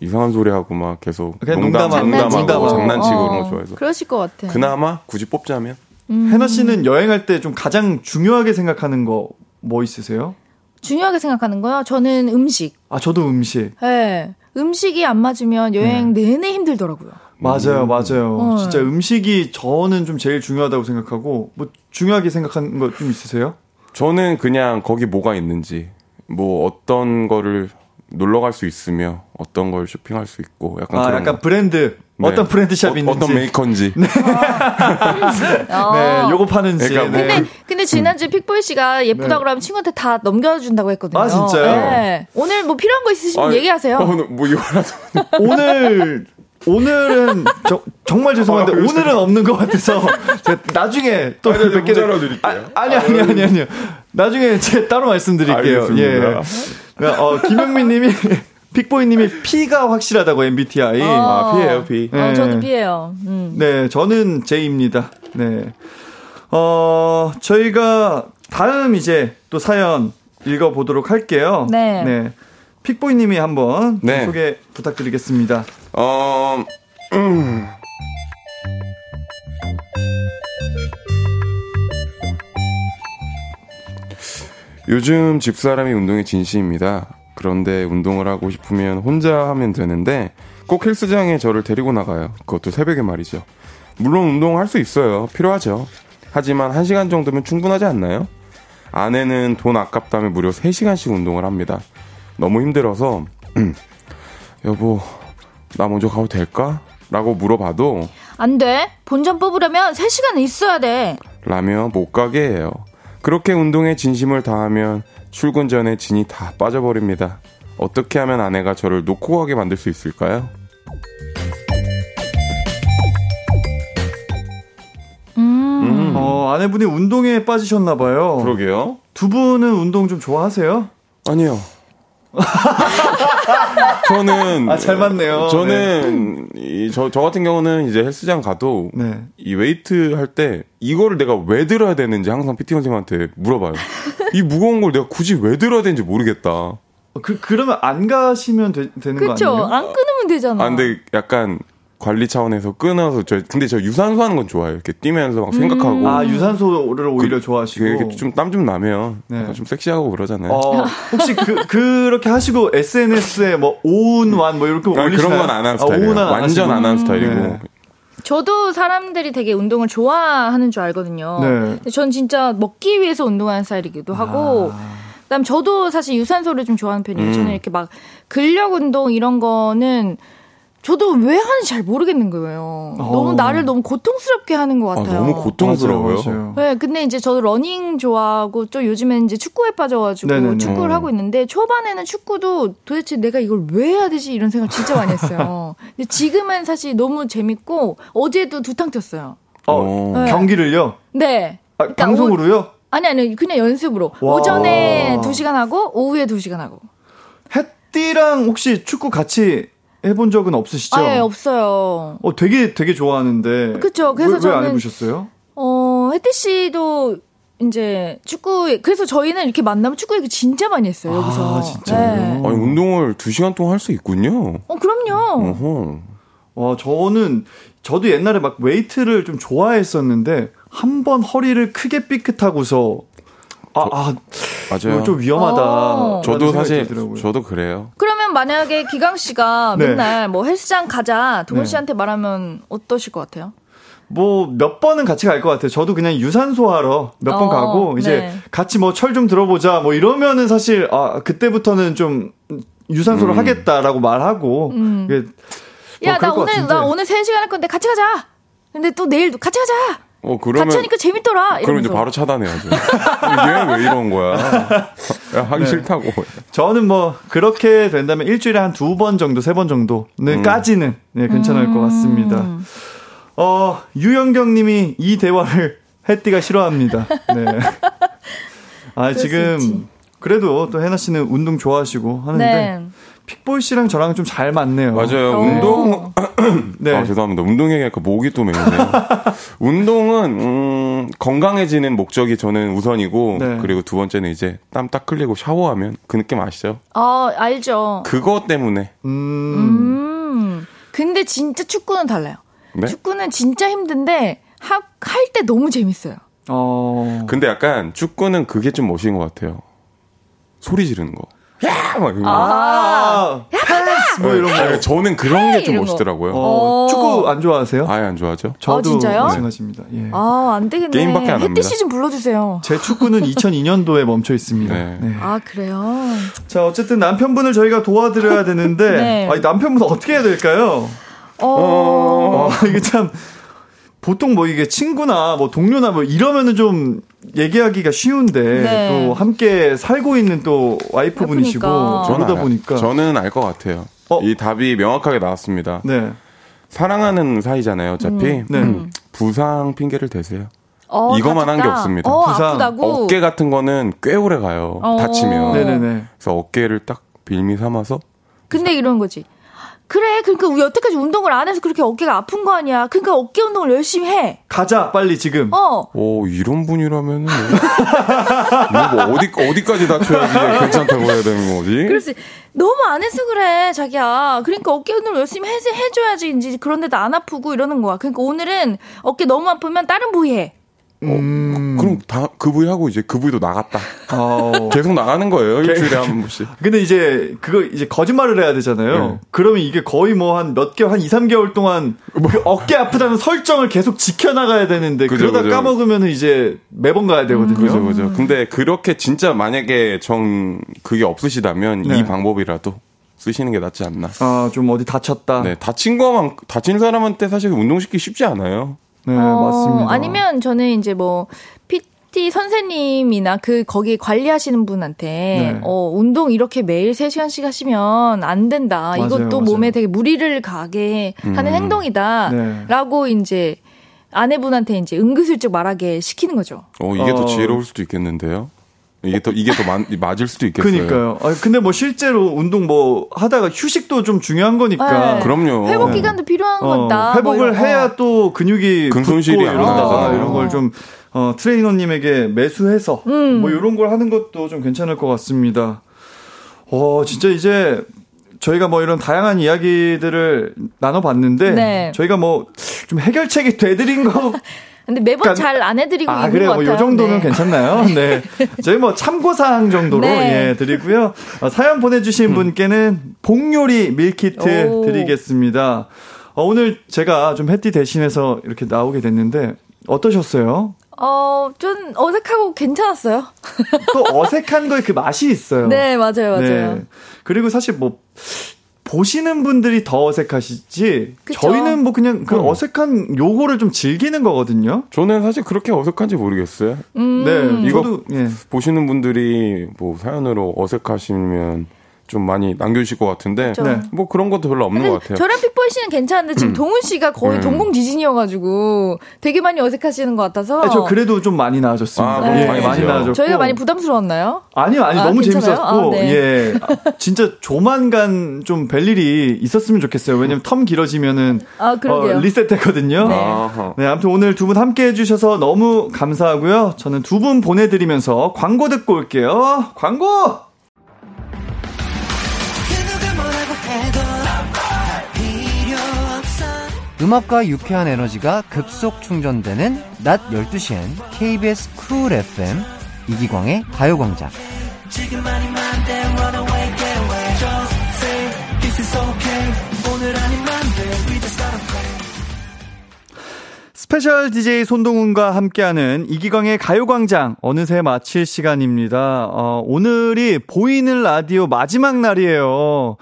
이상한 소리 하고 막 계속 농담, 농담하고 장난치고, 장난치고 어, 그런 거 좋아해서. 그러실 것 같아. 그나마 굳이 뽑자면 음. 해나 씨는 여행할 때 좀 가장 중요하게 생각하는 거 뭐 있으세요? 중요하게 생각하는 거요? 저는 음식. 아, 저도 음식. 네. 음식이 안 맞으면 여행 네. 내내 힘들더라고요. 맞아요, 맞아요. 어. 진짜 음식이 저는 좀 제일 중요하다고 생각하고, 뭐, 중요하게 생각하는 거 좀 있으세요? 저는 그냥 거기 뭐가 있는지, 뭐, 어떤 거를 놀러 갈 수 있으며, 어떤 걸 쇼핑할 수 있고, 약간 아, 그런 약간 거. 브랜드. 네. 어떤 브랜드 샵이 어, 있는지. 어떤 메이커인지. 네. 네, 요거 파는지. 그러니까 뭐. 근데, 근데 지난주에 픽보이 씨가 예쁘다 네. 그러면 친구한테 다 넘겨준다고 했거든요. 아, 진짜요? 네. 오늘 뭐 필요한 거 있으시면 아, 얘기하세요. 어, 뭐 이거라도. 오늘, 오늘은 저, 정말 죄송한데 아, 오늘은 없는 것 같아서 제가 나중에 또몇개 드릴게요. 아, 니 아니 아니 아니요. 나중에 제가 따로 말씀드릴게요. 알겠습니다. 예. 어, 김영민 님이 픽보이님이 P가 확실하다고 MBTI. 어. 아, P예요, P. 네. 어, 저도 P예요. 음. 네, 저는 J입니다. 네. 어, 저희가 다음 이제 또 사연 읽어보도록 할게요. 네. 네. 픽보이님이 한번 네. 소개 부탁드리겠습니다. 어, 음. 요즘 집사람이 운동에 진심입니다. 그런데 운동을 하고 싶으면 혼자 하면 되는데 꼭 헬스장에 저를 데리고 나가요. 그것도 새벽에 말이죠. 물론 운동할 수 있어요. 필요하죠. 하지만 1시간 정도면 충분하지 않나요? 아내는 돈 아깝다며 무려 3시간씩 운동을 합니다. 너무 힘들어서 여보 나 먼저 가도 될까? 라고 물어봐도 안 돼. 본전 뽑으려면 3시간은 있어야 돼. 라며 못 가게 해요. 그렇게 운동에 진심을 다하면 출근 전에 진이 다 빠져버립니다. 어떻게 하면 아내가 저를 놓고 가게 만들 수 있을까요? 음. 음. 어, 아내분이 운동에 빠지셨나 봐요. 그러게요. 두 분은 운동 좀 좋아하세요? 아니요. 저는 아 잘 맞네요. 저는 네. 저, 저 같은 경우는 이제 헬스장 가도 네. 이 웨이트 할 때 이거를 내가 왜 들어야 되는지 항상 PT 선생님한테 물어봐요. 이 무거운 걸 내가 굳이 왜 들어야 되는지 모르겠다. 어, 그 그러면 안 가시면 되, 는거 아니에요? 그렇죠. 안 끊으면 되잖아. 아 근데 약간 관리 차원에서 끊어서 저 근데 저 유산소 하는 건 좋아요. 이렇게 뛰면서 막 생각하고. 음. 아 유산소를 오히려 그, 좋아하시고. 이렇게 좀땀 좀 나면 네. 좀 섹시하고 그러잖아요. 어, 혹시 그 그렇게 하시고 SNS에 뭐 오운완 뭐 이렇게 아, 올리시나요? 그런 건 안 하는 스타일이에요. 아, 완전 안 하는 스타일이고. 네. 저도 사람들이 되게 운동을 좋아하는 줄 알거든요. 네. 근데 전 진짜 먹기 위해서 운동하는 스타일이기도 하고. 아. 그다음 저도 사실 유산소를 좀 좋아하는 편이에요. 음. 저는 이렇게 막 근력 운동 이런 거는 저도 왜 하는지 잘 모르겠는 거예요. 어. 너무 나를 너무 고통스럽게 하는 것 아, 같아요. 아, 너무 고통스러워요. 맞아요, 맞아요. 네, 근데 이제 저도 러닝 좋아하고 좀 요즘에는 이제 축구에 빠져가지고 네네네. 축구를 하고 있는데 초반에는 축구도 도대체 내가 이걸 왜 해야 되지 이런 생각 진짜 많이 했어요. 근데 지금은 사실 너무 재밌고 어제도 두탕 뛰었어요. 어, 네. 경기를요? 네. 아, 그러니까 방송으로요? 오, 아니 아니 그냥 연습으로 와. 오전에 2시간 하고 오후에 2시간 하고. 햇띠랑 혹시 축구 같이 해본 적은 없으시죠? 아, 예, 없어요. 어, 되게 되게 좋아하는데. 그렇죠. 그래서 왜, 저는 안 해보셨어요? 어, 혜태 씨도 이제 축구 그래서 저희는 이렇게 만나면 축구 얘기 진짜 많이 했어요 여기서. 아 진짜요? 네. 아니 운동을 2 시간 동안 할 수 있군요. 어 그럼요. 어허. 와 저는 저도 옛날에 막 웨이트를 좀 좋아했었는데 한 번 허리를 크게 삐끗하고서 아, 아 맞아요. 좀 위험하다. 어. 저도 사실 들더라고요. 저도 그래요. 그러면 만약에 기강 씨가 네. 맨날 뭐 헬스장 가자 동훈 네. 씨한테 말하면 어떠실 것 같아요? 뭐 몇 번은 같이 갈 것 같아요. 저도 그냥 유산소 하러 몇번 어, 가고 이제 네. 같이 뭐 철 좀 들어보자 뭐 이러면은 사실 아 그때부터는 좀 유산소를 음. 하겠다라고 말하고 음. 뭐 야나 오늘 나 오늘 3 시간 할 건데 같이 가자. 근데 또 내일 같이 가자. 어, 그러면. 같이 하니까 재밌더라. 그럼 이제 바로 차단해야죠. 얘는 왜 이런 거야? 야, 하기 네. 싫다고. 저는 뭐, 그렇게 된다면 일주일에 한 두 번 정도, 세 번 정도는 음. 까지는, 네, 괜찮을 음. 것 같습니다. 어, 유영경 님이 이 대화를 해띠가 싫어합니다. 네. 아, 지금, 그래도 또 해나 씨는 운동 좋아하시고 하는데, 네. 픽보이 씨랑 저랑 좀 잘 맞네요. 맞아요. 어. 운동, 네. 아, 죄송합니다. 운동 얘기하니까 목이 또 메이네요. 운동은 음, 건강해지는 목적이 저는 우선이고 네. 그리고 두 번째는 이제 땀 딱 흘리고 샤워하면 그 느낌 아시죠? 아 알죠. 그것 때문에. 음. 음. 근데 진짜 축구는 달라요. 네? 축구는 진짜 힘든데 할 때 너무 재밌어요. 어. 근데 약간 축구는 그게 좀 멋있는 것 같아요. 소리 지르는 거. 야! 막 이런 거. 아, 야, 패스! 뭐 이런 거. 네, 저는 그런 게 좀 멋있더라고요. 어, 축구 안 좋아하세요? 아예 안 좋아하죠. 저도 아, 진짜요? 마찬가십니다. 예. 아, 안 되겠네. 게임밖에 안 합니다. 시즌 불러주세요. 제 축구는 2002년도에 멈춰 있습니다. 네. 네. 아, 그래요? 자, 어쨌든 남편분을 저희가 도와드려야 되는데, 네. 아니, 남편분 어떻게 해야 될까요? 어, 어 이게 참, 보통 뭐 이게 친구나 뭐 동료나 뭐 이러면은 좀 얘기하기가 쉬운데 네. 또 함께 살고 있는 또 와이프분이시고 그러니까. 그러다 보니까 저는 알 것 같아요. 어? 이 답이 명확하게 나왔습니다. 네. 사랑하는 사이잖아요, 어차피. 음. 네. 음. 부상 핑계를 대세요. 어, 이거만 한 게 없습니다. 어, 부상. 아프다고? 어깨 같은 거는 꽤 오래 가요. 어. 다치면. 네네네. 그래서 어깨를 딱 빌미 삼아서. 근데 이런 거지. 그래, 그러니까 우리 여태까지 운동을 안 해서 그렇게 어깨가 아픈 거 아니야. 그러니까 어깨 운동을 열심히 해. 가자, 빨리 지금. 어. 오, 이런 분이라면은. 뭐, 뭐 어디, 어디까지 다쳐야지 괜찮다고 해야 되는 거지? 그렇지. 너무 안 해서 그래, 자기야. 그러니까 어깨 운동을 열심히 해, 해줘야지, 이제 그런데도 안 아프고 이러는 거야. 그러니까 오늘은 어깨 너무 아프면 다른 부위 해. 음. 어, 그럼 다 그 부위 하고 이제 그 부위도 나갔다. 어. 계속 나가는 거예요 일주일에 한 번씩. 근데 이제 그거 이제 거짓말을 해야 되잖아요. 네. 그러면 이게 거의 뭐 한 몇 개월 한 2, 3개월 동안 뭐. 그 어깨 아프다는 설정을 계속 지켜나가야 되는데 그죠, 그러다 그죠. 까먹으면 이제 매번 가야 되거든요. 음. 그죠 그죠. 근데 그렇게 진짜 만약에 정 그게 없으시다면 네. 이 방법이라도 쓰시는 게 낫지 않나. 아, 좀 어디 다쳤다. 네, 다친 거만 다친 사람한테 사실 운동시키기 쉽지 않아요. 네, 어, 맞습니다. 아니면 저는 이제 뭐 PT 선생님이나 그 거기 관리하시는 분한테 네. 어 운동 이렇게 매일 3시간씩 하시면 안 된다. 맞아요, 이것도 맞아요. 몸에 되게 무리를 가게 하는 음. 행동이다라고 네. 이제 아내분한테 이제 은근슬쩍 말하게 시키는 거죠. 어, 이게 어. 더 지혜로울 수도 있겠는데요. 이게 더 이게 더 맞, 맞을 수도 있겠어요. 그러니까요. 아 근데 뭐 실제로 운동 뭐 하다가 휴식도 좀 중요한 거니까. 네. 그럼요. 회복 기간도 필요한 어, 거다. 회복을 뭐 해야 또 근육이 근손실이 이런다. 이런 걸좀 어, 트레이너님에게 매수해서 음. 뭐 이런 걸 하는 것도 좀 괜찮을 것 같습니다. 어 진짜 이제 저희가 뭐 이런 다양한 이야기들을 나눠봤는데 네. 저희가 뭐 좀 해결책이 돼드린 거 근데 매번 그러니까, 잘안 해드리고 아, 있는 그래요? 것 같아요. 뭐이 정도는 네. 괜찮나요? 네. 저희 뭐 참고사항 정도로 네. 예, 드리고요. 어, 사연 보내주신 음. 분께는 복요리 밀키트 오. 드리겠습니다. 어, 오늘 제가 좀 해띠 대신해서 이렇게 나오게 됐는데 어떠셨어요? 어, 좀 어색하고 괜찮았어요. 또 어색한 거에 그 맛이 있어요. 네, 맞아요, 맞아요. 네. 그리고 사실 뭐 보시는 분들이 더 어색하시지 그쵸? 저희는 뭐 그냥 그 어. 색한 요거를 좀 즐기는 거거든요. 저는 사실 그렇게 어색한지 모르겠어요. 음. 네, 이거 저도, 예. 보시는 분들이 뭐 사연으로 어색하시면 좀 많이 남겨주실 것 같은데 네. 뭐 그런 것도 별로 없는 것 같아요. 저랑 픽보이 씨는 괜찮은데 지금 음. 동훈 씨가 거의 음. 동공 지진이어가지고 되게 많이 어색하시는 것 같아서. 아, 저 그래도 좀 많이 나아졌습니다. 아, 네. 예, 많이 나아졌고. 저희가 많이 부담스러웠나요? 아니요, 아니 아, 너무 괜찮아요? 재밌었고 아, 네. 예, 진짜 조만간 좀 뵐 일이 있었으면 좋겠어요. 왜냐면 텀 길어지면은 아, 어, 리셋했거든요. 네. 네, 아무튼 오늘 두 분 함께 해주셔서 너무 감사하고요. 저는 두 분 보내드리면서 광고 듣고 올게요. 광고. 음악과 유쾌한 에너지가 급속 충전되는 낮 12시엔 KBS 쿨 FM 이기광의 가요광장. special DJ 손동훈과 함께하는 이기광의 가요광장 어느새 마칠 시간입니다. 어, 오늘이 보이는 라디오 마지막 날이에요.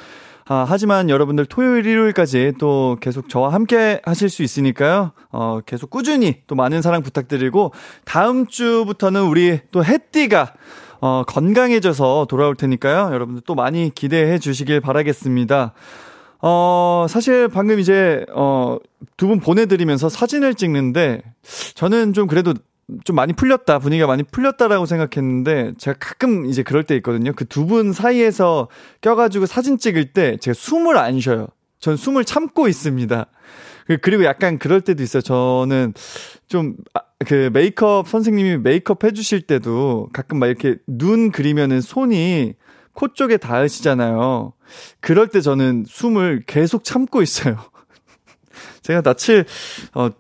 아, 하지만 여러분들 토요일, 일요일까지 또 계속 저와 함께 하실 수 있으니까요. 어, 계속 꾸준히 또 많은 사랑 부탁드리고 다음 주부터는 우리 또 햇띠가 어, 건강해져서 돌아올 테니까요. 여러분들 또 많이 기대해 주시길 바라겠습니다. 어, 사실 방금 이제, 어, 두 분 보내드리면서 사진을 찍는데, 저는 좀 그래도 좀 많이 풀렸다 분위기가 많이 풀렸다라고 생각했는데 제가 가끔 이제 그럴 때 있거든요. 그 두 분 사이에서 껴가지고 사진 찍을 때 제가 숨을 안 쉬어요. 전 숨을 참고 있습니다. 그, 그리고 약간 그럴 때도 있어요. 저는 좀, 아, 그 메이크업 선생님이 메이크업 해주실 때도 가끔 막 이렇게 눈 그리면은 손이 코 쪽에 닿으시잖아요. 그럴 때 저는 숨을 계속 참고 있어요. 제가 낯을, 어,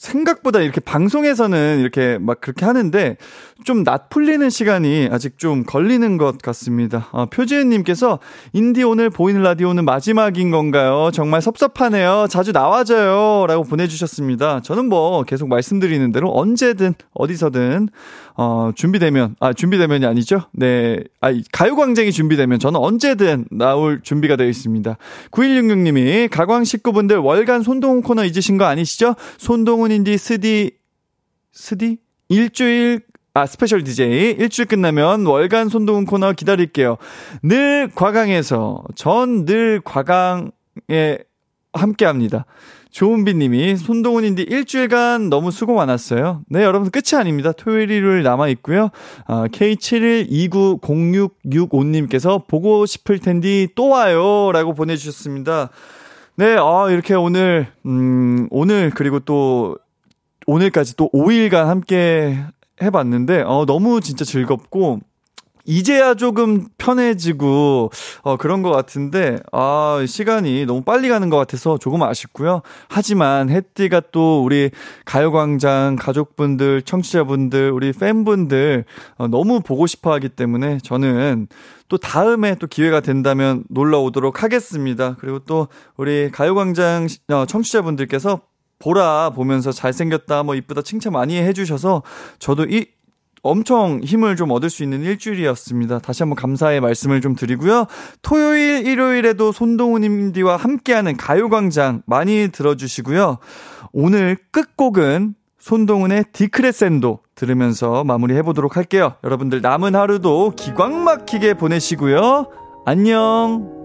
생각보다 이렇게 방송에서는 이렇게 막 그렇게 하는데 좀낯 풀리는 시간이 아직 좀 걸리는 것 같습니다. 어, 표지은님께서 훈디 오늘 보이는 라디오는 마지막인 건가요? 정말 섭섭하네요. 자주 나와줘요. 라고 보내주셨습니다. 저는 뭐 계속 말씀드리는 대로 언제든 어디서든 어, 준비되면, 아, 준비되면이 아니죠? 네. 아, 가요광장이 준비되면 저는 언제든 나올 준비가 되어 있습니다. 9166님이 가광 식구분들 월간 손동훈 코너 잊으신 거 아니시죠? 손동훈 훈디 스디, 스디? 일주일 아, special DJ. 일주일 끝나면 월간 손동훈 코너 기다릴게요. 늘 과강에서, 전 늘 과강에 함께 합니다. 조은비 님이 손동훈 인디 일주일간 너무 수고 많았어요. 네, 여러분 끝이 아닙니다. 토요일 일요일 남아 있고요. 아, K71290665 님께서 보고 싶을 텐디 또 와요 라고 보내 주셨습니다. 네, 아 이렇게 오늘 음 오늘 그리고 또 오늘까지 또 5일간 함께 해 봤는데 어 너무 진짜 즐겁고 이제야 조금 편해지고 어 그런 것 같은데 아 시간이 너무 빨리 가는 것 같아서 조금 아쉽고요. 하지만 햇띠가 또 우리 가요광장 가족분들, 청취자분들, 우리 팬분들 어, 너무 보고 싶어하기 때문에 저는 또 다음에 또 기회가 된다면 놀러 오도록 하겠습니다. 그리고 또 우리 가요광장 어, 청취자분들께서 보라 보면서 잘생겼다, 뭐 이쁘다 칭찬 많이 해주셔서 저도 이 엄청 힘을 좀 얻을 수 있는 일주일이었습니다. 다시 한번 감사의 말씀을 좀 드리고요. 토요일, 일요일에도 손동훈 님디와 함께하는 가요광장 많이 들어주시고요. 오늘 끝곡은 손동훈의 디크레센도 들으면서 마무리해보도록 할게요. 여러분들 남은 하루도 기광 막히게 보내시고요. 안녕!